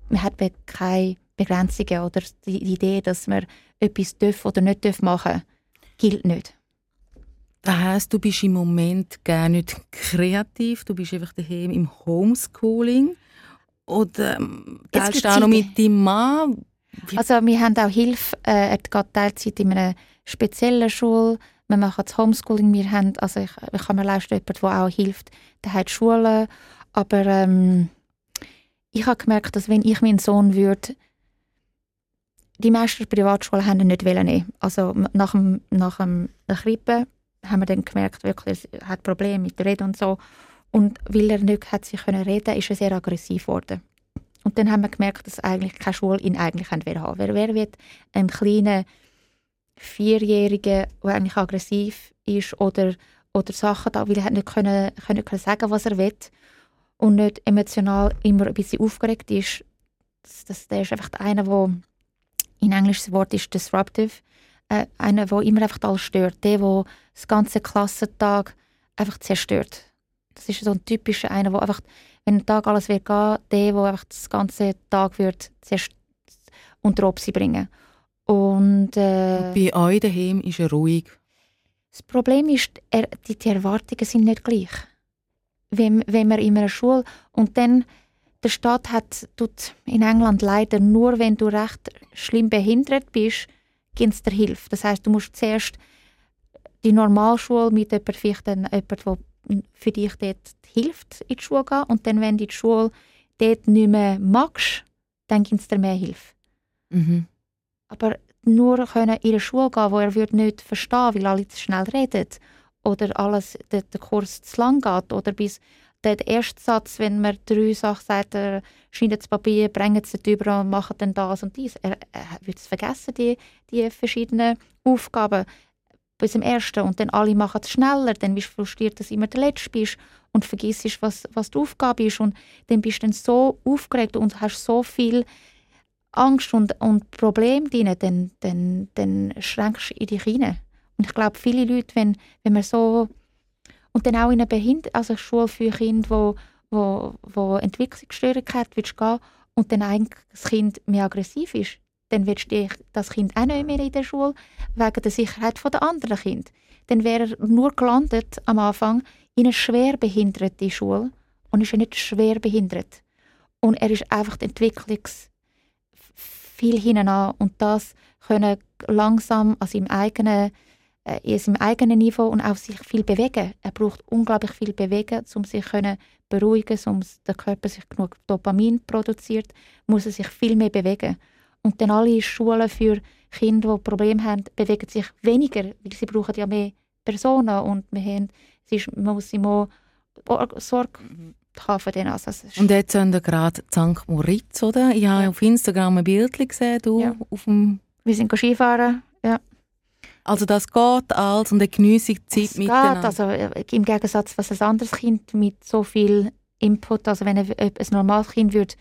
man hat keine Begrenzungen oder die Idee, dass man etwas darf oder nicht darf machen gilt nicht. Das heisst, du bist im Moment gar nicht kreativ, du bist einfach daheim im Homeschooling oder ähm, teilst du auch noch mit deinem Mann? Also wir haben auch Hilfe, äh, er geht Teilzeit in einer speziellen Schule, wir machen das Homeschooling, wir haben, also ich, ich kann mir leisten, jemanden, der auch hilft, der hat Schulen, aber ähm, ich habe gemerkt, dass wenn ich meinen Sohn würde, die meisten Privatschulen haben ihn nicht nehmen. Also nach dem, nach dem Krippe haben wir dann gemerkt, wirklich, er hat Probleme mit der Rede und so. Und weil er nicht hat sich können reden, ist er sehr aggressiv geworden. Und dann haben wir gemerkt, dass eigentlich keine Schule ihn eigentlich haben haben. Wer, wer wird einen kleinen Vierjährigen, der eigentlich aggressiv ist oder, oder Sachen da, weil er nicht können, können, sagen, was er will und nicht emotional immer ein bisschen aufgeregt ist. Das, das, der ist einfach einer, der in Englisch das Wort ist disruptive, äh, einer, der immer einfach alles stört, der, der das ganze Klassentag einfach zerstört. Das ist so ein typischer einer, der einfach, wenn ein Tag alles wird gehen, der, der einfach das ganze Tag wird unter Obsi bringen. Und, äh, bei euch daheim ist er ruhig. Das Problem ist, er, die, die Erwartungen sind nicht gleich. Wenn, wenn man in einer Schule und dann der Staat hat tut in England leider nur, wenn du recht schlimm behindert bist, gibt es dir Hilfe. Das heißt, du musst zuerst die Normalschule mit jemandem, vielleicht dann der für dich dort hilft, in die Schule gehen. Und dann, wenn du die Schule dort nicht mehr magst, dann gibt es dir mehr Hilfe. Mhm. Aber nur können in eine Schule gehen, wo er nicht verstehen weil alle zu schnell reden oder alles, der, der Kurs zu lang geht oder bis der erste Satz, wenn man drei Sachen sagt, er schneidet das Papier, bringt es drüber und macht dann das und dies. Er, er wird es vergessen, die, die verschiedenen Aufgaben bis zum ersten und dann alle machen es schneller, dann bist du frustriert, dass du immer der Letzte bist und vergisst, was, was die Aufgabe ist und dann bist du dann so aufgeregt und hast so viel Angst und, und Probleme drin, dann, dann, dann schränkst du in dich hinein. Und ich glaube, viele Leute, wenn, wenn man so und dann auch in eine Behind also Schule für Kinder, wo, wo, wo Entwicklungsstörung hat, willst gehen und dann eigentlich das Kind mehr aggressiv ist, dann willst du das Kind auch nicht mehr in der Schule, wegen der Sicherheit der anderen Kinder. Dann wäre er nur gelandet am Anfang in eine schwer behinderte Schule und ist ja nicht schwer behindert. Und er ist einfach entwicklungs viel hinten an und das können langsam an seinem eigenen äh, in seinem eigenen Niveau und auch sich viel bewegen. Er braucht unglaublich viel bewegen, um sich können beruhigen, um der Körper sich genug Dopamin produziert, muss er sich viel mehr bewegen. Und dann alle Schulen für Kinder, die Probleme haben, bewegen sich weniger, weil sie brauchen ja mehr Personen und wir haben, es man muss immer Sorge haben für den. Also und jetzt sind wir gerade St. Moritz, oder? Ich habe ja. auf Instagram ein Bild gesehen, du ja. auf dem... Wir sind Skifahren, ja. Also das geht alles und eine geniessige Zeit es miteinander. Geht, also äh, im Gegensatz, was ein anderes Kind mit so viel Input, also wenn ein, ein normales Kind würde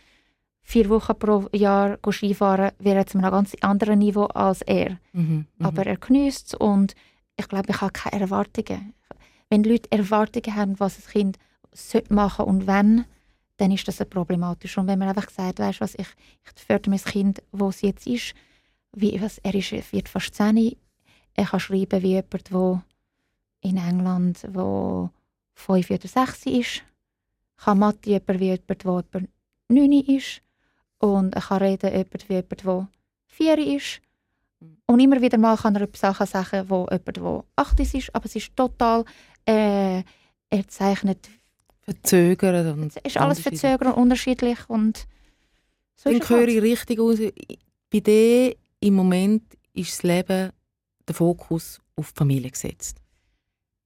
vier Wochen pro Jahr Skifahren, wäre es auf einem ganz anderen Niveau als er. Mhm, mhm, Aber er genießt es und ich glaube, ich habe keine Erwartungen. Wenn Leute Erwartungen haben, was ein Kind machen und wenn, dann ist das problematisch. Und wenn man einfach sagt, weißt was, ich, ich fördere mein Kind, wo es jetzt ist, wie, was, er ist, wird fast 10, er kann schreiben wie jemand, der in England wo fünf oder sechs ist. Kann Mathe jemand wie jemand, der etwa neun ist. Und er kann reden jemand wie jemand, der vier ist. Und immer wieder mal kann er Sachen sagen, wo jemand, der acht ist. Aber es ist total, äh, er zeichnet verzögert. Und es ist alles verzögert und unterschiedlich. Und so Dann höre ich richtig aus. Bei dir im Moment ist das Leben den Fokus auf die Familie gesetzt?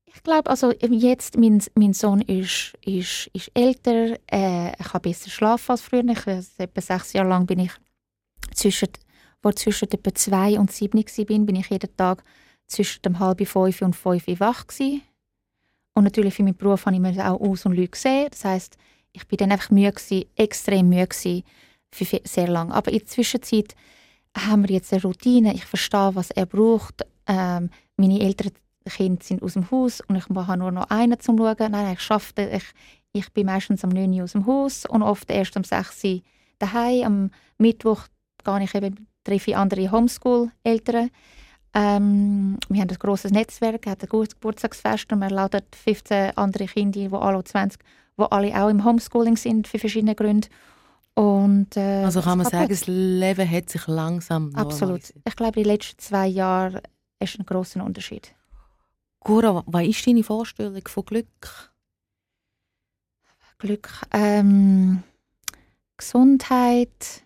Ich glaube, also jetzt, mein, mein Sohn ist, ist, ist älter, äh, er kann besser schlafen als früher. Ich, etwa sechs Jahre lang bin ich zwischen, wo zwischen etwa zwei und sieben war, bin ich jeden Tag zwischen dem halb fünf und fünf wach gewesen. Und natürlich für meinen Beruf habe ich mir auch aus und Leute gesehen. Das heisst, ich bin dann einfach müde gewesen, extrem müde gewesen, für sehr lange. Aber in der Zwischenzeit haben wir jetzt eine Routine. Ich verstehe, was er braucht ähm, meine älteren Kinder sind aus dem Haus und ich habe nur noch einen zum Schauen. Nein, ich schaffe, ich, ich bin meistens am 9 Uhr aus dem Haus und oft erst um 6 Uhr daheim. Am Mittwoch gehe ich eben, treffe andere Homeschool-Eltern. Ähm, wir haben ein grosses Netzwerk, hat ein gutes Geburtstagsfest und wir laden 15 andere Kinder, die alle 20, die alle auch im Homeschooling sind, für verschiedene Gründe. Und, äh, also kann man sagen, das Leben hat sich langsam Absolut. Ich glaube, in den letzten zwei Jahren ist ein großer Unterschied. Cora, was ist deine Vorstellung von Glück? Glück, ähm, Gesundheit,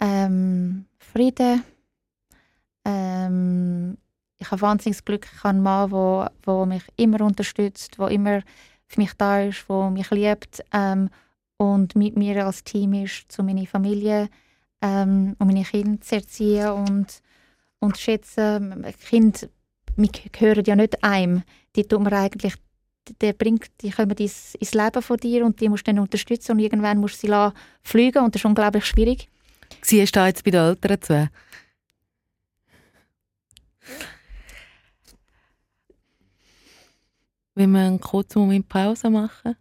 ähm, Frieden. Ähm, ich habe wahnsinniges Glück. Ich habe einen Mann, der wo mich immer unterstützt, der immer für mich da ist, der mich liebt ähm, und mit mir als Team ist, zu meiner Familie ähm, und meine Kinder zu erziehen und, und zu schätzen. Kinder wir gehören ja nicht einem. Die tut man eigentlich der bringt, die kommen ins, ins Leben von dir und die musst du dann unterstützen und irgendwann musst du sie fliegen und das ist unglaublich schwierig. Siehst du jetzt bei den Eltern zu? Wenn wir einen kurzen Moment Pause machen?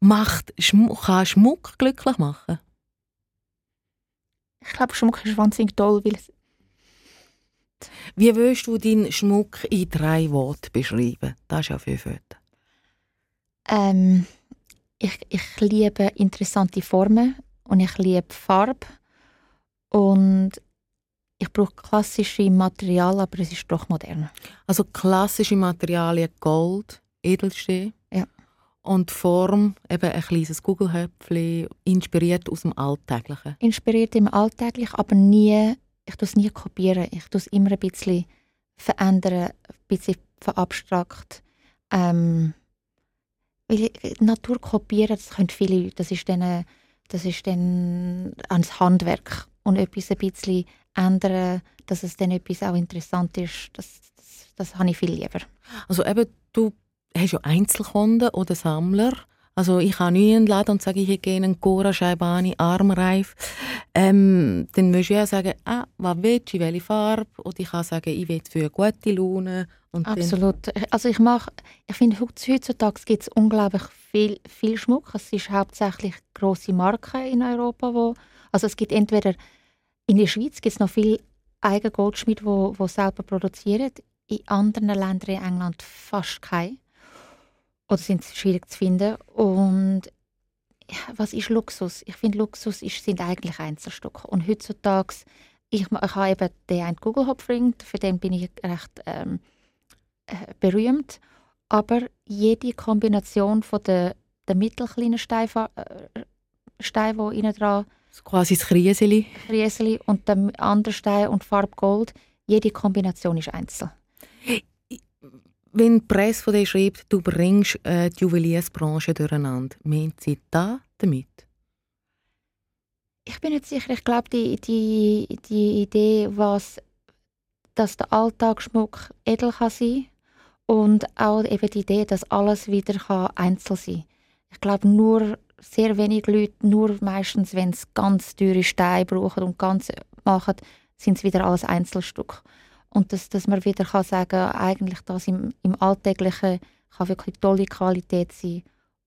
Macht Schmuck, kann Schmuck glücklich machen? Ich glaube, Schmuck ist wahnsinnig toll, weil es wie willst du deinen Schmuck in drei Worten beschreiben? Das ist ja viel Wörter. Ähm, ich, ich liebe interessante Formen und ich liebe Farbe. Und ich brauche klassische Materialien, aber es ist doch modern. Also klassische Materialien Gold, Edelstein. Ja. Und Form, eben ein kleines Kugelhöpfchen, inspiriert aus dem Alltäglichen. Inspiriert im Alltäglichen, aber nie ich tue es nie kopieren. Ich tue es immer ein bisschen verändern, ein bisschen verabstrakt. Ähm, weil Natur kopieren, das können viele Leute. Das ist dann, das ist dann ans Handwerk. Und etwas ein bisschen ändern, dass es dann etwas auch interessant ist, das, das, das habe ich viel lieber. Also eben, du hast ja Einzelkunden oder Sammler. Also ich kann nie in den Laden und sage, ich gerne einen Cora Scheibani Armreif. Ähm, dann musst du ja sagen, ah, was willst du, welche Farbe? Oder ich kann sagen, ich will für eine gute Laune. Und Absolut. Also ich mache, ich finde, heutzutage gibt es unglaublich viel, viel Schmuck. Es ist hauptsächlich grosse Marken in Europa, wo, also es gibt entweder, in der Schweiz gibt es noch viele eigene Goldschmiede, die, die selber produzieren. In anderen Ländern, in England, fast keine oder sind schwierig zu finden. Und was ist Luxus? Ich finde, Luxus ist, sind eigentlich Einzelstücke. Und heutzutage, ich, ich habe eben den einen Google Hop Ring, für den bin ich recht ähm, äh, berühmt. Aber jede Kombination von der, der mittelkleinen Stein, äh, die innen dran so quasi das Krieseli. Krieseli und der andere Stein und Farbe Gold, jede Kombination ist einzeln wenn die Presse von dir schreibt, du bringst äh, die Juweliersbranche durcheinander, meint sie da damit? Ich bin nicht sicher. Ich glaube, die, die, die Idee, was, dass der Alltagsschmuck edel kann sein und auch eben die Idee, dass alles wieder einzeln sein kann. Ich glaube, nur sehr wenige Leute, nur meistens, wenn sie ganz teure Steine brauchen und ganz machen, sind es wieder alles Einzelstück. Und dass, dass man wieder kann sagen eigentlich das im, im Alltäglichen kann wirklich tolle Qualität sein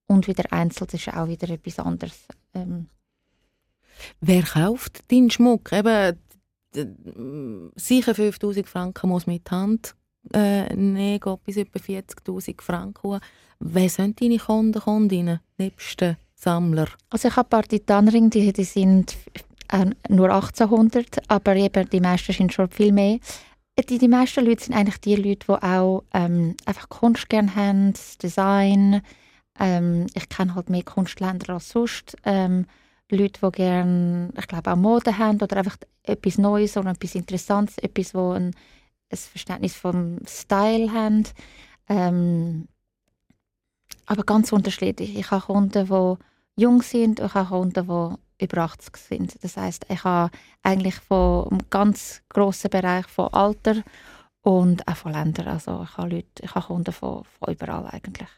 und wieder einzeln, das ist auch wieder etwas anderes. Ähm. Wer kauft deinen Schmuck? Eben, sicher 5000 Franken muss mit Hand äh, nehmen, geht bis etwa 40'000 Franken. Wer sind deine Kunden, Kundinnen, nebst den Sammler? Also ich habe ein paar Titanringe, die, die sind äh, nur 1800, aber eben die meisten sind schon viel mehr die, die meisten Leute sind eigentlich die Leute, die auch ähm, einfach Kunst gerne haben, Design. Ähm, ich kenne halt mehr Kunstländer als sonst. Ähm, Leute, die gerne, ich glaube, auch Mode haben oder einfach etwas Neues oder etwas Interessantes, etwas, wo ein Verständnis vom Style haben. Ähm, aber ganz unterschiedlich. Ich habe Kunden, die jung sind und ich habe Kunden, die über 80 sind. Das heißt, ich habe eigentlich von ganz grossen Bereich von Alter und auch von Ländern. Also ich habe, Leute, ich habe Kunden von, von überall eigentlich.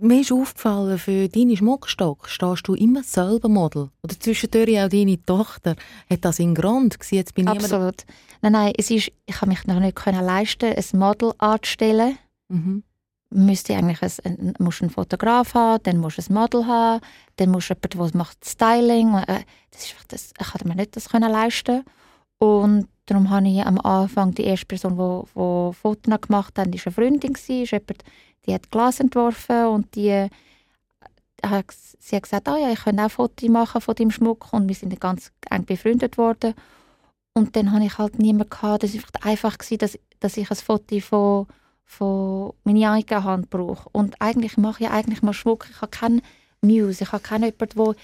Mir ist aufgefallen, für deine Schmuckstock stehst du immer selber Model. Oder zwischendurch auch deine Tochter. Hat das in Grund? Jetzt bin Absolut. Nein, nein, es ist, ich habe mich noch nicht können leisten, ein Model anzustellen. Mhm müsste eigentlich ein, musst einen Fotograf haben, dann musst du ein Model haben, dann musst du jemanden, der macht Styling. Äh, das ist, das, ich konnte mir nicht das können leisten. Und darum habe ich am Anfang die erste Person, die, die Fotos gemacht hat, war eine Freundin, ist jemand, die hat Glas entworfen und die äh, sie hat gesagt, oh ja, ich könnte auch Fotos machen von deinem Schmuck und wir sind ganz eng befreundet worden. Und dann hatte ich halt niemanden gehabt. Das war einfach, gewesen, dass, dass ich ein Foto von, von meiner eigenen Hand brauche. Und eigentlich mache ich eigentlich mal Schmuck. Ich habe keinen Muse, ich habe keinen jemanden, der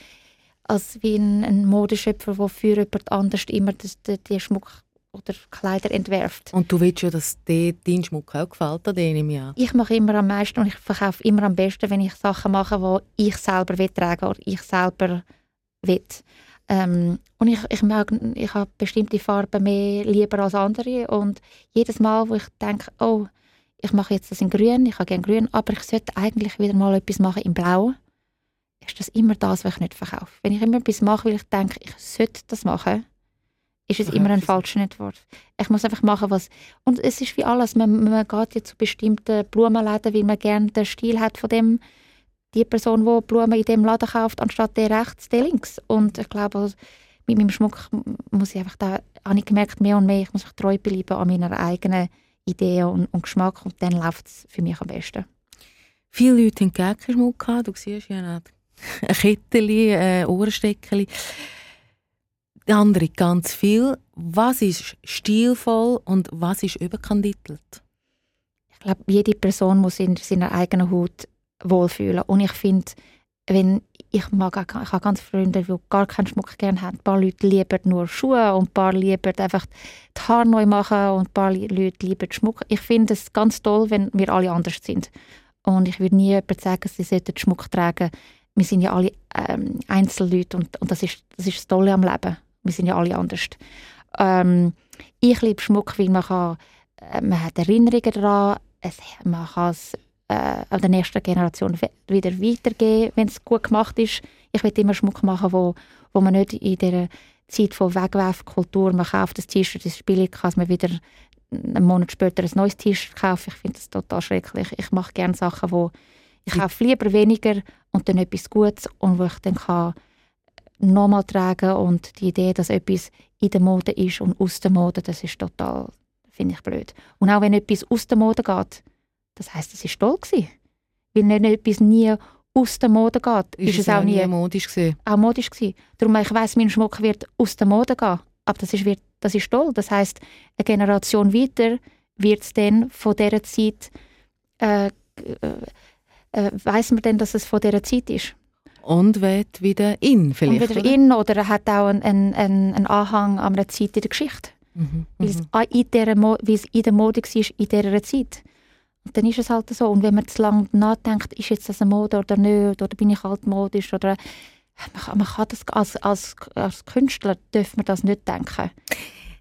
als wie ein, ein Modeschöpfer, der für jemand anders immer die, die Schmuck oder Kleider entwerft. Und du willst ja, dass dir dein Schmuck auch gefällt an denen ja. Ich mache immer am meisten und ich verkaufe immer am besten, wenn ich Sachen mache, die ich selber will tragen oder ich selber will. Ähm, und ich, ich, mag, ich habe bestimmte Farben mehr lieber als andere und jedes Mal, wo ich denke, oh, ich mache jetzt das in grün, ich habe gerne grün, aber ich sollte eigentlich wieder mal etwas machen in blau, ist das immer das, was ich nicht verkaufe. Wenn ich immer etwas mache, weil ich denke, ich sollte das machen, ist es immer ein falscher Entwurf. Ich muss einfach machen, was... Und es ist wie alles, man, man geht ja zu bestimmten Blumenläden, weil man gerne den Stil hat von dem, die Person, die Blumen in dem Laden kauft, anstatt der rechts, der links. Und ich glaube, mit meinem Schmuck muss ich einfach da, habe ich gemerkt, mehr und mehr, ich muss mich treu bleiben an meiner eigenen Idee und, und Geschmack und dann läuft es für mich am besten. Viele Leute haben gar keinen Schmuck gehabt. Du siehst ja nicht. Ein Kettchen, ein Ohrensteckchen andere ganz viel. Was ist stilvoll und was ist überkandidelt? Ich glaube, jede Person muss in seiner eigenen Haut wohlfühlen. Und ich finde, wenn ich mag ich habe ganz Freunde, die gar keinen Schmuck gerne haben. Ein paar Leute lieben nur Schuhe und ein paar lieben einfach die Haare neu machen und ein paar Leute lieben Schmuck. Ich finde es ganz toll, wenn wir alle anders sind. Und ich würde nie jemandem sagen, sie sollten Schmuck tragen. Wir sind ja alle ähm, Einzelleute und, und das, ist, das ist das Tolle am Leben. Wir sind ja alle anders. Ähm, ich liebe Schmuck, weil man, kann, äh, man hat Erinnerungen daran, es, man kann es äh, an der nächsten Generation wieder weitergeben, wenn es gut gemacht ist. Ich will immer Schmuck machen, wo, wo man nicht in der Zeit von Wegwerfkultur, man kauft das T-Shirt, das ist billig, kann man wieder einen Monat später ein neues T-Shirt kaufen. Ich finde das total schrecklich. Ich mache gerne Sachen, wo ich kaufe lieber weniger und dann etwas Gutes und wo ich dann kann nochmal tragen und die Idee, dass etwas in der Mode ist und aus der Mode, das ist total, finde ich blöd. Und auch wenn etwas aus der Mode geht, das heißt, es ist toll gewesen. Weil nicht etwas nie aus der Mode geht, ist, ist es auch nie modisch gewesen. Auch modisch gewesen. Darum ich weiß, mein Schmuck wird aus der Mode gehen, aber das ist, wird, das ist toll. Das heißt, eine Generation weiter wird es dann von dieser Zeit äh, äh, äh, weiß man denn, dass es von dieser Zeit ist? Und wird wieder in vielleicht, Und wieder oder? in oder er hat auch einen, einen, einen Anhang an einer Zeit in der Geschichte. Mhm, weil, es mhm. in der weil es in der Mode war in dieser Zeit. Und dann ist es halt so. Und wenn man zu lange nachdenkt, ist jetzt das eine Mode oder nicht, oder bin ich altmodisch, oder man kann, man kann das als, als, als Künstler darf man das nicht denken.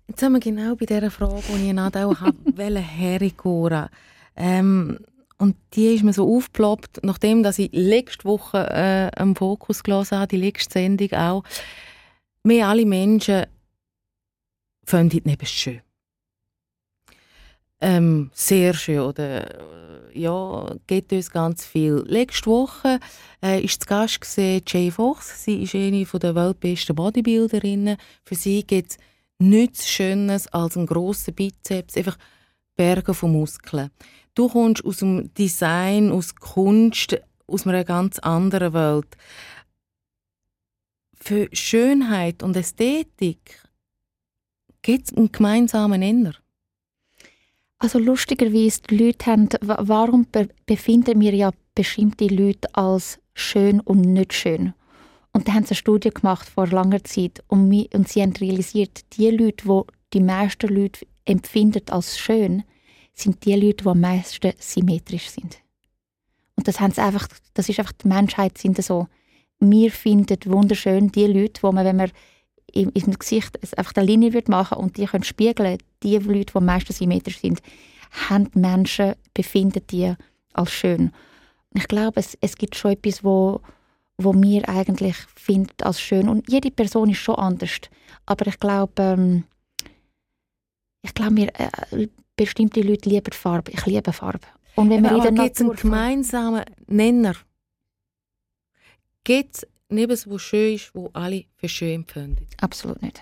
Jetzt sind wir genau bei dieser Frage, die ich auch habe, welche hergehen. Ähm, und die ist mir so aufgeploppt, nachdem dass ich letzte Woche äh, am Fokus gelesen habe, die letzte Sendung auch. Wir alle Menschen finden neben schön. Ähm, sehr schön, oder? Ja, geht uns ganz viel. Letzte Woche äh, ist zu Gast Jay Fox. Sie ist eine der weltbesten Bodybuilderinnen. Für sie gibt es nichts Schönes als einen grossen Bizeps, einfach Berge von Muskeln. Du kommst aus dem Design, aus Kunst, aus einer ganz anderen Welt. Für Schönheit und Ästhetik gibt es einen gemeinsamen Nenner. Also lustigerweise, die Leute haben, warum befinden wir ja bestimmte Leute als schön und nicht schön? Und da haben sie eine Studie gemacht vor langer Zeit und, und sie haben realisiert, die Leute, die die meisten Leute empfinden als schön, sind die Leute, die am meisten symmetrisch sind. Und das, haben einfach, das ist einfach die Menschheit sind so. Wir finden wunderschön die Leute, wo man, wenn man im, im Gesicht einfach eine Linie wird machen und die können spiegeln, die Leute, die am meisten symmetrisch sind, haben Menschen, befinden die als schön. Ich glaube, es, es gibt schon etwas, wo, wo wir eigentlich finden als schön. Und jede Person ist schon anders. Aber ich glaube, ähm, ich glaube, wir, äh, bestimmte Leute lieben Farbe. Ich liebe Farbe. Und wenn man in der Natur... einen gemeinsamen Nenner? Gibt es nichts, was schön ist, wo alle für schön empfinden? Absolut nicht.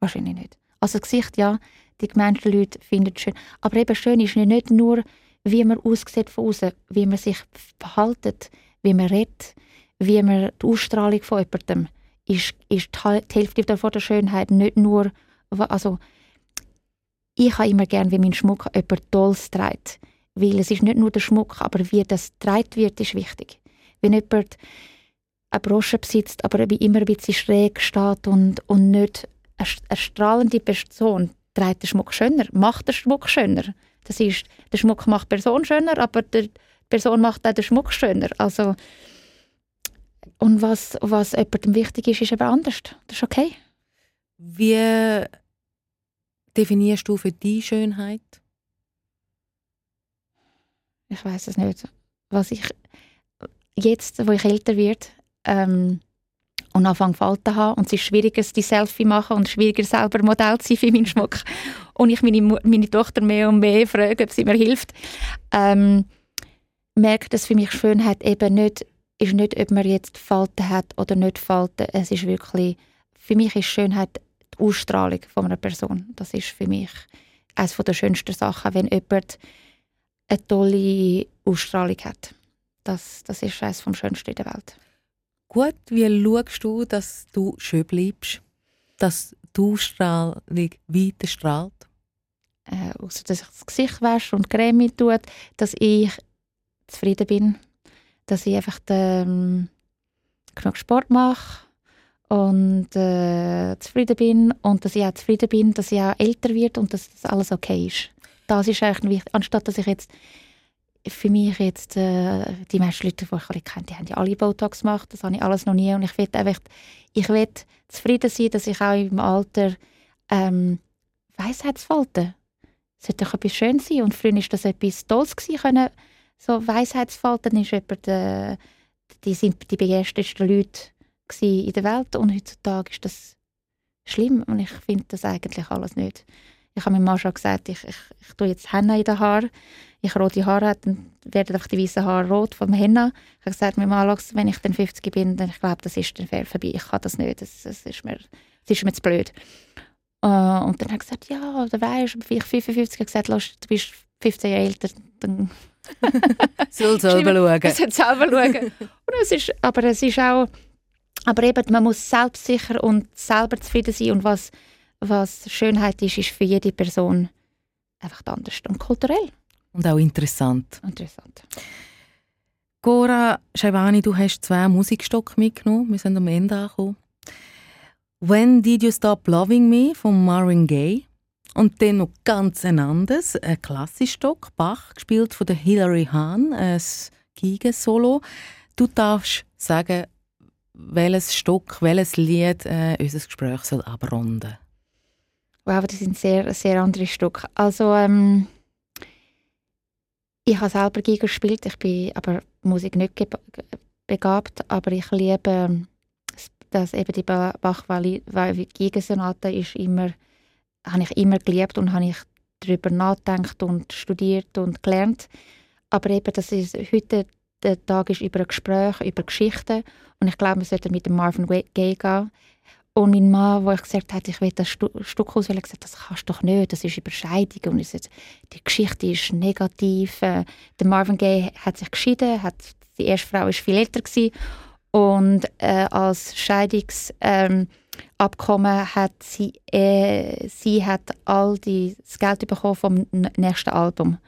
Wahrscheinlich nicht. Also das Gesicht, ja, die meisten Leute finden es schön. Aber eben schön ist nicht nur, wie man aussieht von außen, wie man sich verhält, wie man redet, wie man die Ausstrahlung von jemandem ist, ist die Hälfte von der Schönheit nicht nur Also, ich habe immer gerne, wie mein Schmuck jemand Tolles trägt. Weil es ist nicht nur der Schmuck, aber wie das getragen wird, ist wichtig. Wenn jemand eine Brosche besitzt, aber wie immer ein bisschen schräg steht und, und nicht eine, strahlende Person trägt den Schmuck schöner, macht den Schmuck schöner. Das ist, der Schmuck macht die Person schöner, aber die Person macht auch den Schmuck schöner. Also, und was, was jemandem wichtig ist, ist eben anders. Das ist okay. Wie definierst du für die Schönheit? Ich weiß es nicht. Was ich jetzt, wo ich älter werde ähm, und anfange Falten haben und es ist schwieriger, die Selfie machen und schwieriger selber Modell zu sein für meinen Schmuck und ich meine, meine Tochter mehr und mehr frage, ob sie mir hilft, ähm, merke, dass für mich Schönheit eben nicht ist nicht, ob man jetzt Falten hat oder nicht Falten. Es ist wirklich, für mich ist Schönheit die Ausstrahlung von einer Person. Das ist für mich eines der schönsten Sachen, wenn jemand eine tolle Ausstrahlung hat. Das, das ist eines vom Schönsten in der Welt. Gut, wie schaust du, dass du schön bleibst? Dass die Ausstrahlung weiter strahlt? Äh, also, dass ich das Gesicht wasche und Creme tut, dass ich zufrieden bin, dass ich einfach ähm, genug Sport mache und äh, zufrieden bin und dass ich auch zufrieden bin, dass ich auch älter wird und dass das alles okay ist. Das ist eigentlich wichtig, anstatt dass ich jetzt für mich jetzt äh, die meisten Leute, die ich kenne, die haben ja alle Botox gemacht, das habe ich alles noch nie und ich will einfach, ich will zufrieden sein, dass ich auch im Alter ähm, Weisheitsfalten sollte doch etwas schön sein und früher war das etwas Tolles gewesen, können, so Weisheitsfalten ist jemand, äh, die sind die begehrtesten Leute in der Welt und heutzutage ist das schlimm und ich finde das eigentlich alles nicht. Ich habe meinem Mann schon gesagt, ich, ich, ich tue jetzt Henna in den Haaren. Ich rote Haare habe, dann werden einfach die weißen Haare rot vom Henna. Ich habe gesagt, mein Mann, wenn ich dann 50 bin, dann ich glaube, das ist dann vorbei. Ich kann das nicht, das, das, ist, mir, das ist mir zu blöd. Uh, und dann hat er gesagt, ja, da weißt du, ich 55 habe gesagt, du bist 15 Jahre älter, dann soll selber schauen. Soll selber schauen. Und es ist, aber es ist auch, aber eben, man muss selbstsicher und selber zufrieden sein und was, was Schönheit ist, ist für jede Person einfach anders und kulturell. Und auch interessant. Interessant. Cora Scheibani, du hast zwei Musikstücke mitgenommen. Wir sind am Ende angekommen. When Did You Stop Loving Me von Marvin Gaye. Und dann noch ganz ein anderes, ein Klassikstück, Bach, gespielt von der Hilary Hahn, ein Giga-Solo. Du darfst sagen, welches Stück, welches Lied äh, unser Gespräch soll abrunden Wow, das sind sehr, sehr andere Stücke. Also, ähm, ich habe selber Giga gespielt, ich bin aber Musik nicht begabt, aber ich liebe, dass eben die Bach-Giga-Sonate ist immer habe ich immer geliebt und habe ich darüber nachgedacht und studiert und gelernt. Aber eben, das ist heute der Tag ist über ein Gespräch, über Geschichten und ich glaube, wir sollten mit Marvin Gaye gehen. Und mein Mann, wo ich gesagt habe, ich will das Stück auswählen, gesagt, das kannst du doch nicht, das ist Überscheidung und gesagt, die Geschichte ist negativ. Äh, der Marvin Gaye hat sich geschieden, hat, die erste Frau war viel älter gewesen, und äh, als Scheidungs ähm, hat sie, äh, sie hat all die, das Geld bekommen vom nächsten Album.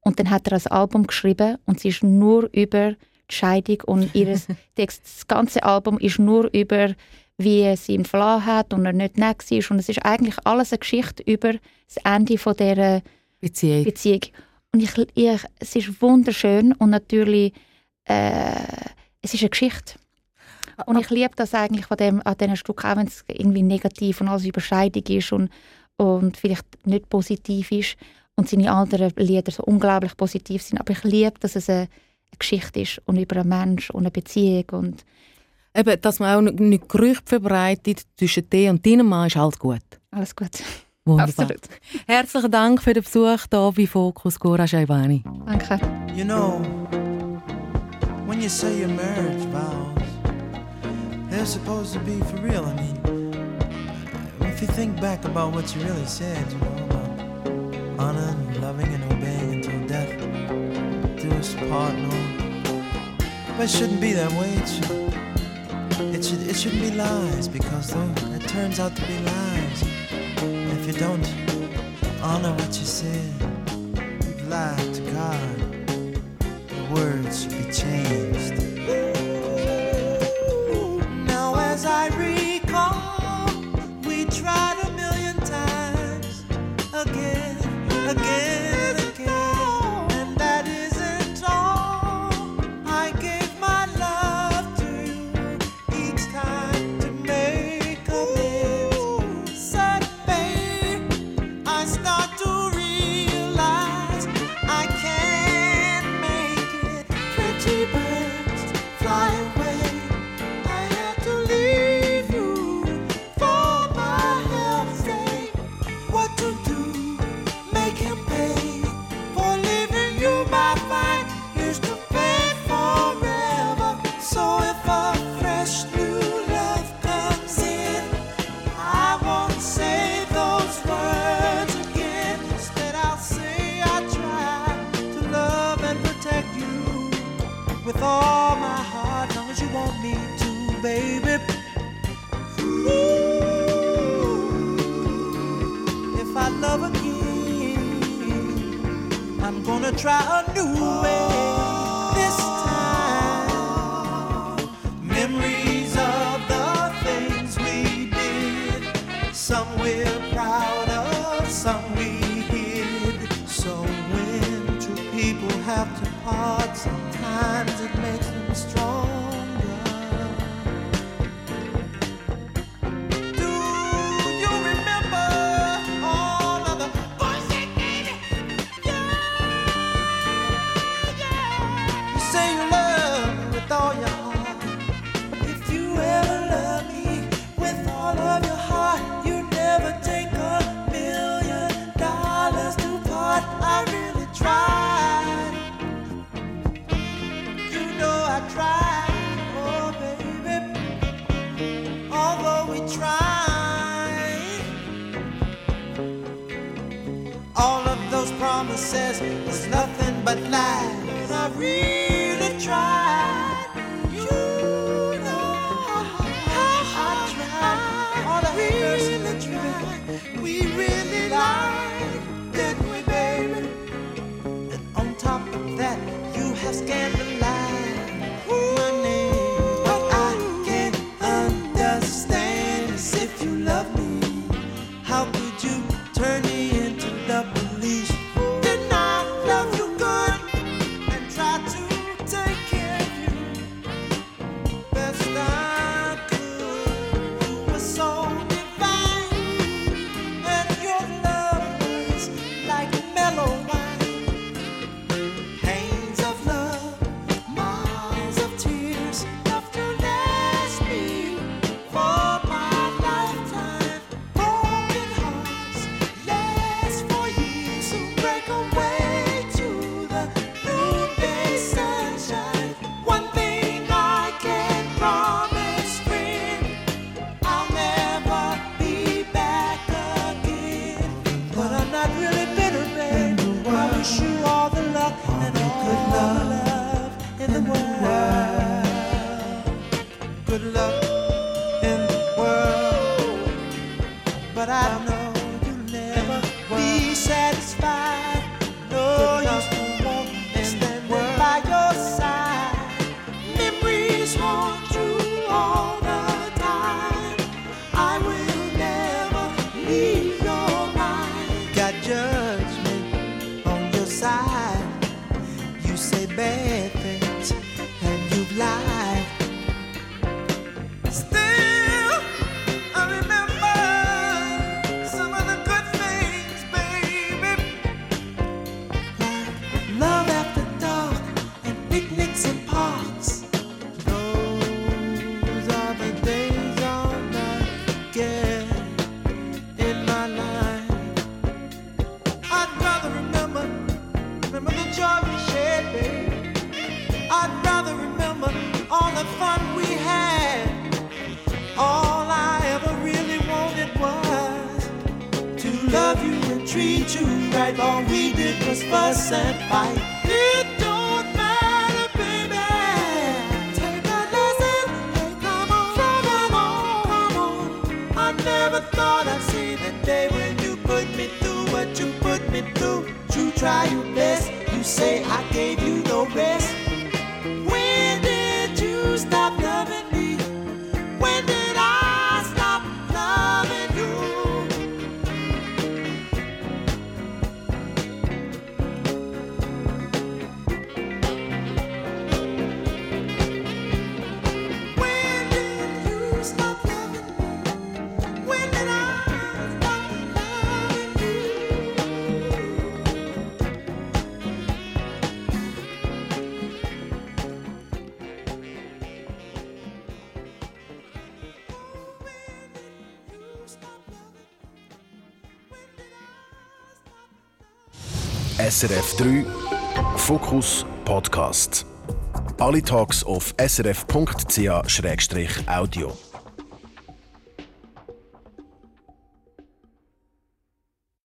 Und dann hat er ein Album geschrieben und sie ist nur über die Scheidung und ihres, das ganze Album ist nur über wie sie ihn verlassen hat und er nicht nett war. Und es ist eigentlich alles eine Geschichte über das Ende von dieser Beziehung. Beziehung. Und ich, ich, es ist wunderschön und natürlich äh, es ist eine Geschichte. Und ich liebe das eigentlich von dem, an diesem Stück, auch wenn es irgendwie negativ und alles Überscheidung ist und, und vielleicht nicht positiv ist und seine anderen Lieder so unglaublich positiv sind. Aber ich liebe, dass es eine, Geschichte ist und über einen Mensch und eine Beziehung und Eben, dass man auch nicht Gerüchte verbreitet zwischen dir und deinem Mann, ist alles gut. Alles gut. Wunderbar. Absolut. Herzlichen Dank für den Besuch hier bei Focus Cora Shaivani. Danke. You know, when you say your marriage vows, they're supposed to be for real. I mean, if you think back about what you really said, you know, honoring, loving, and obeying until death do us part. No, but it shouldn't be that way. It should, it should, it shouldn't be lies because though it turns out to be lies, if you don't honor what you said, you've lied to God. The words should be changed. promises was nothing but lies. I really tried. You know how I tried. All I really tried. We really lied. SRF 3 Fokus Podcast. Alle Talks auf srf.ch-audio.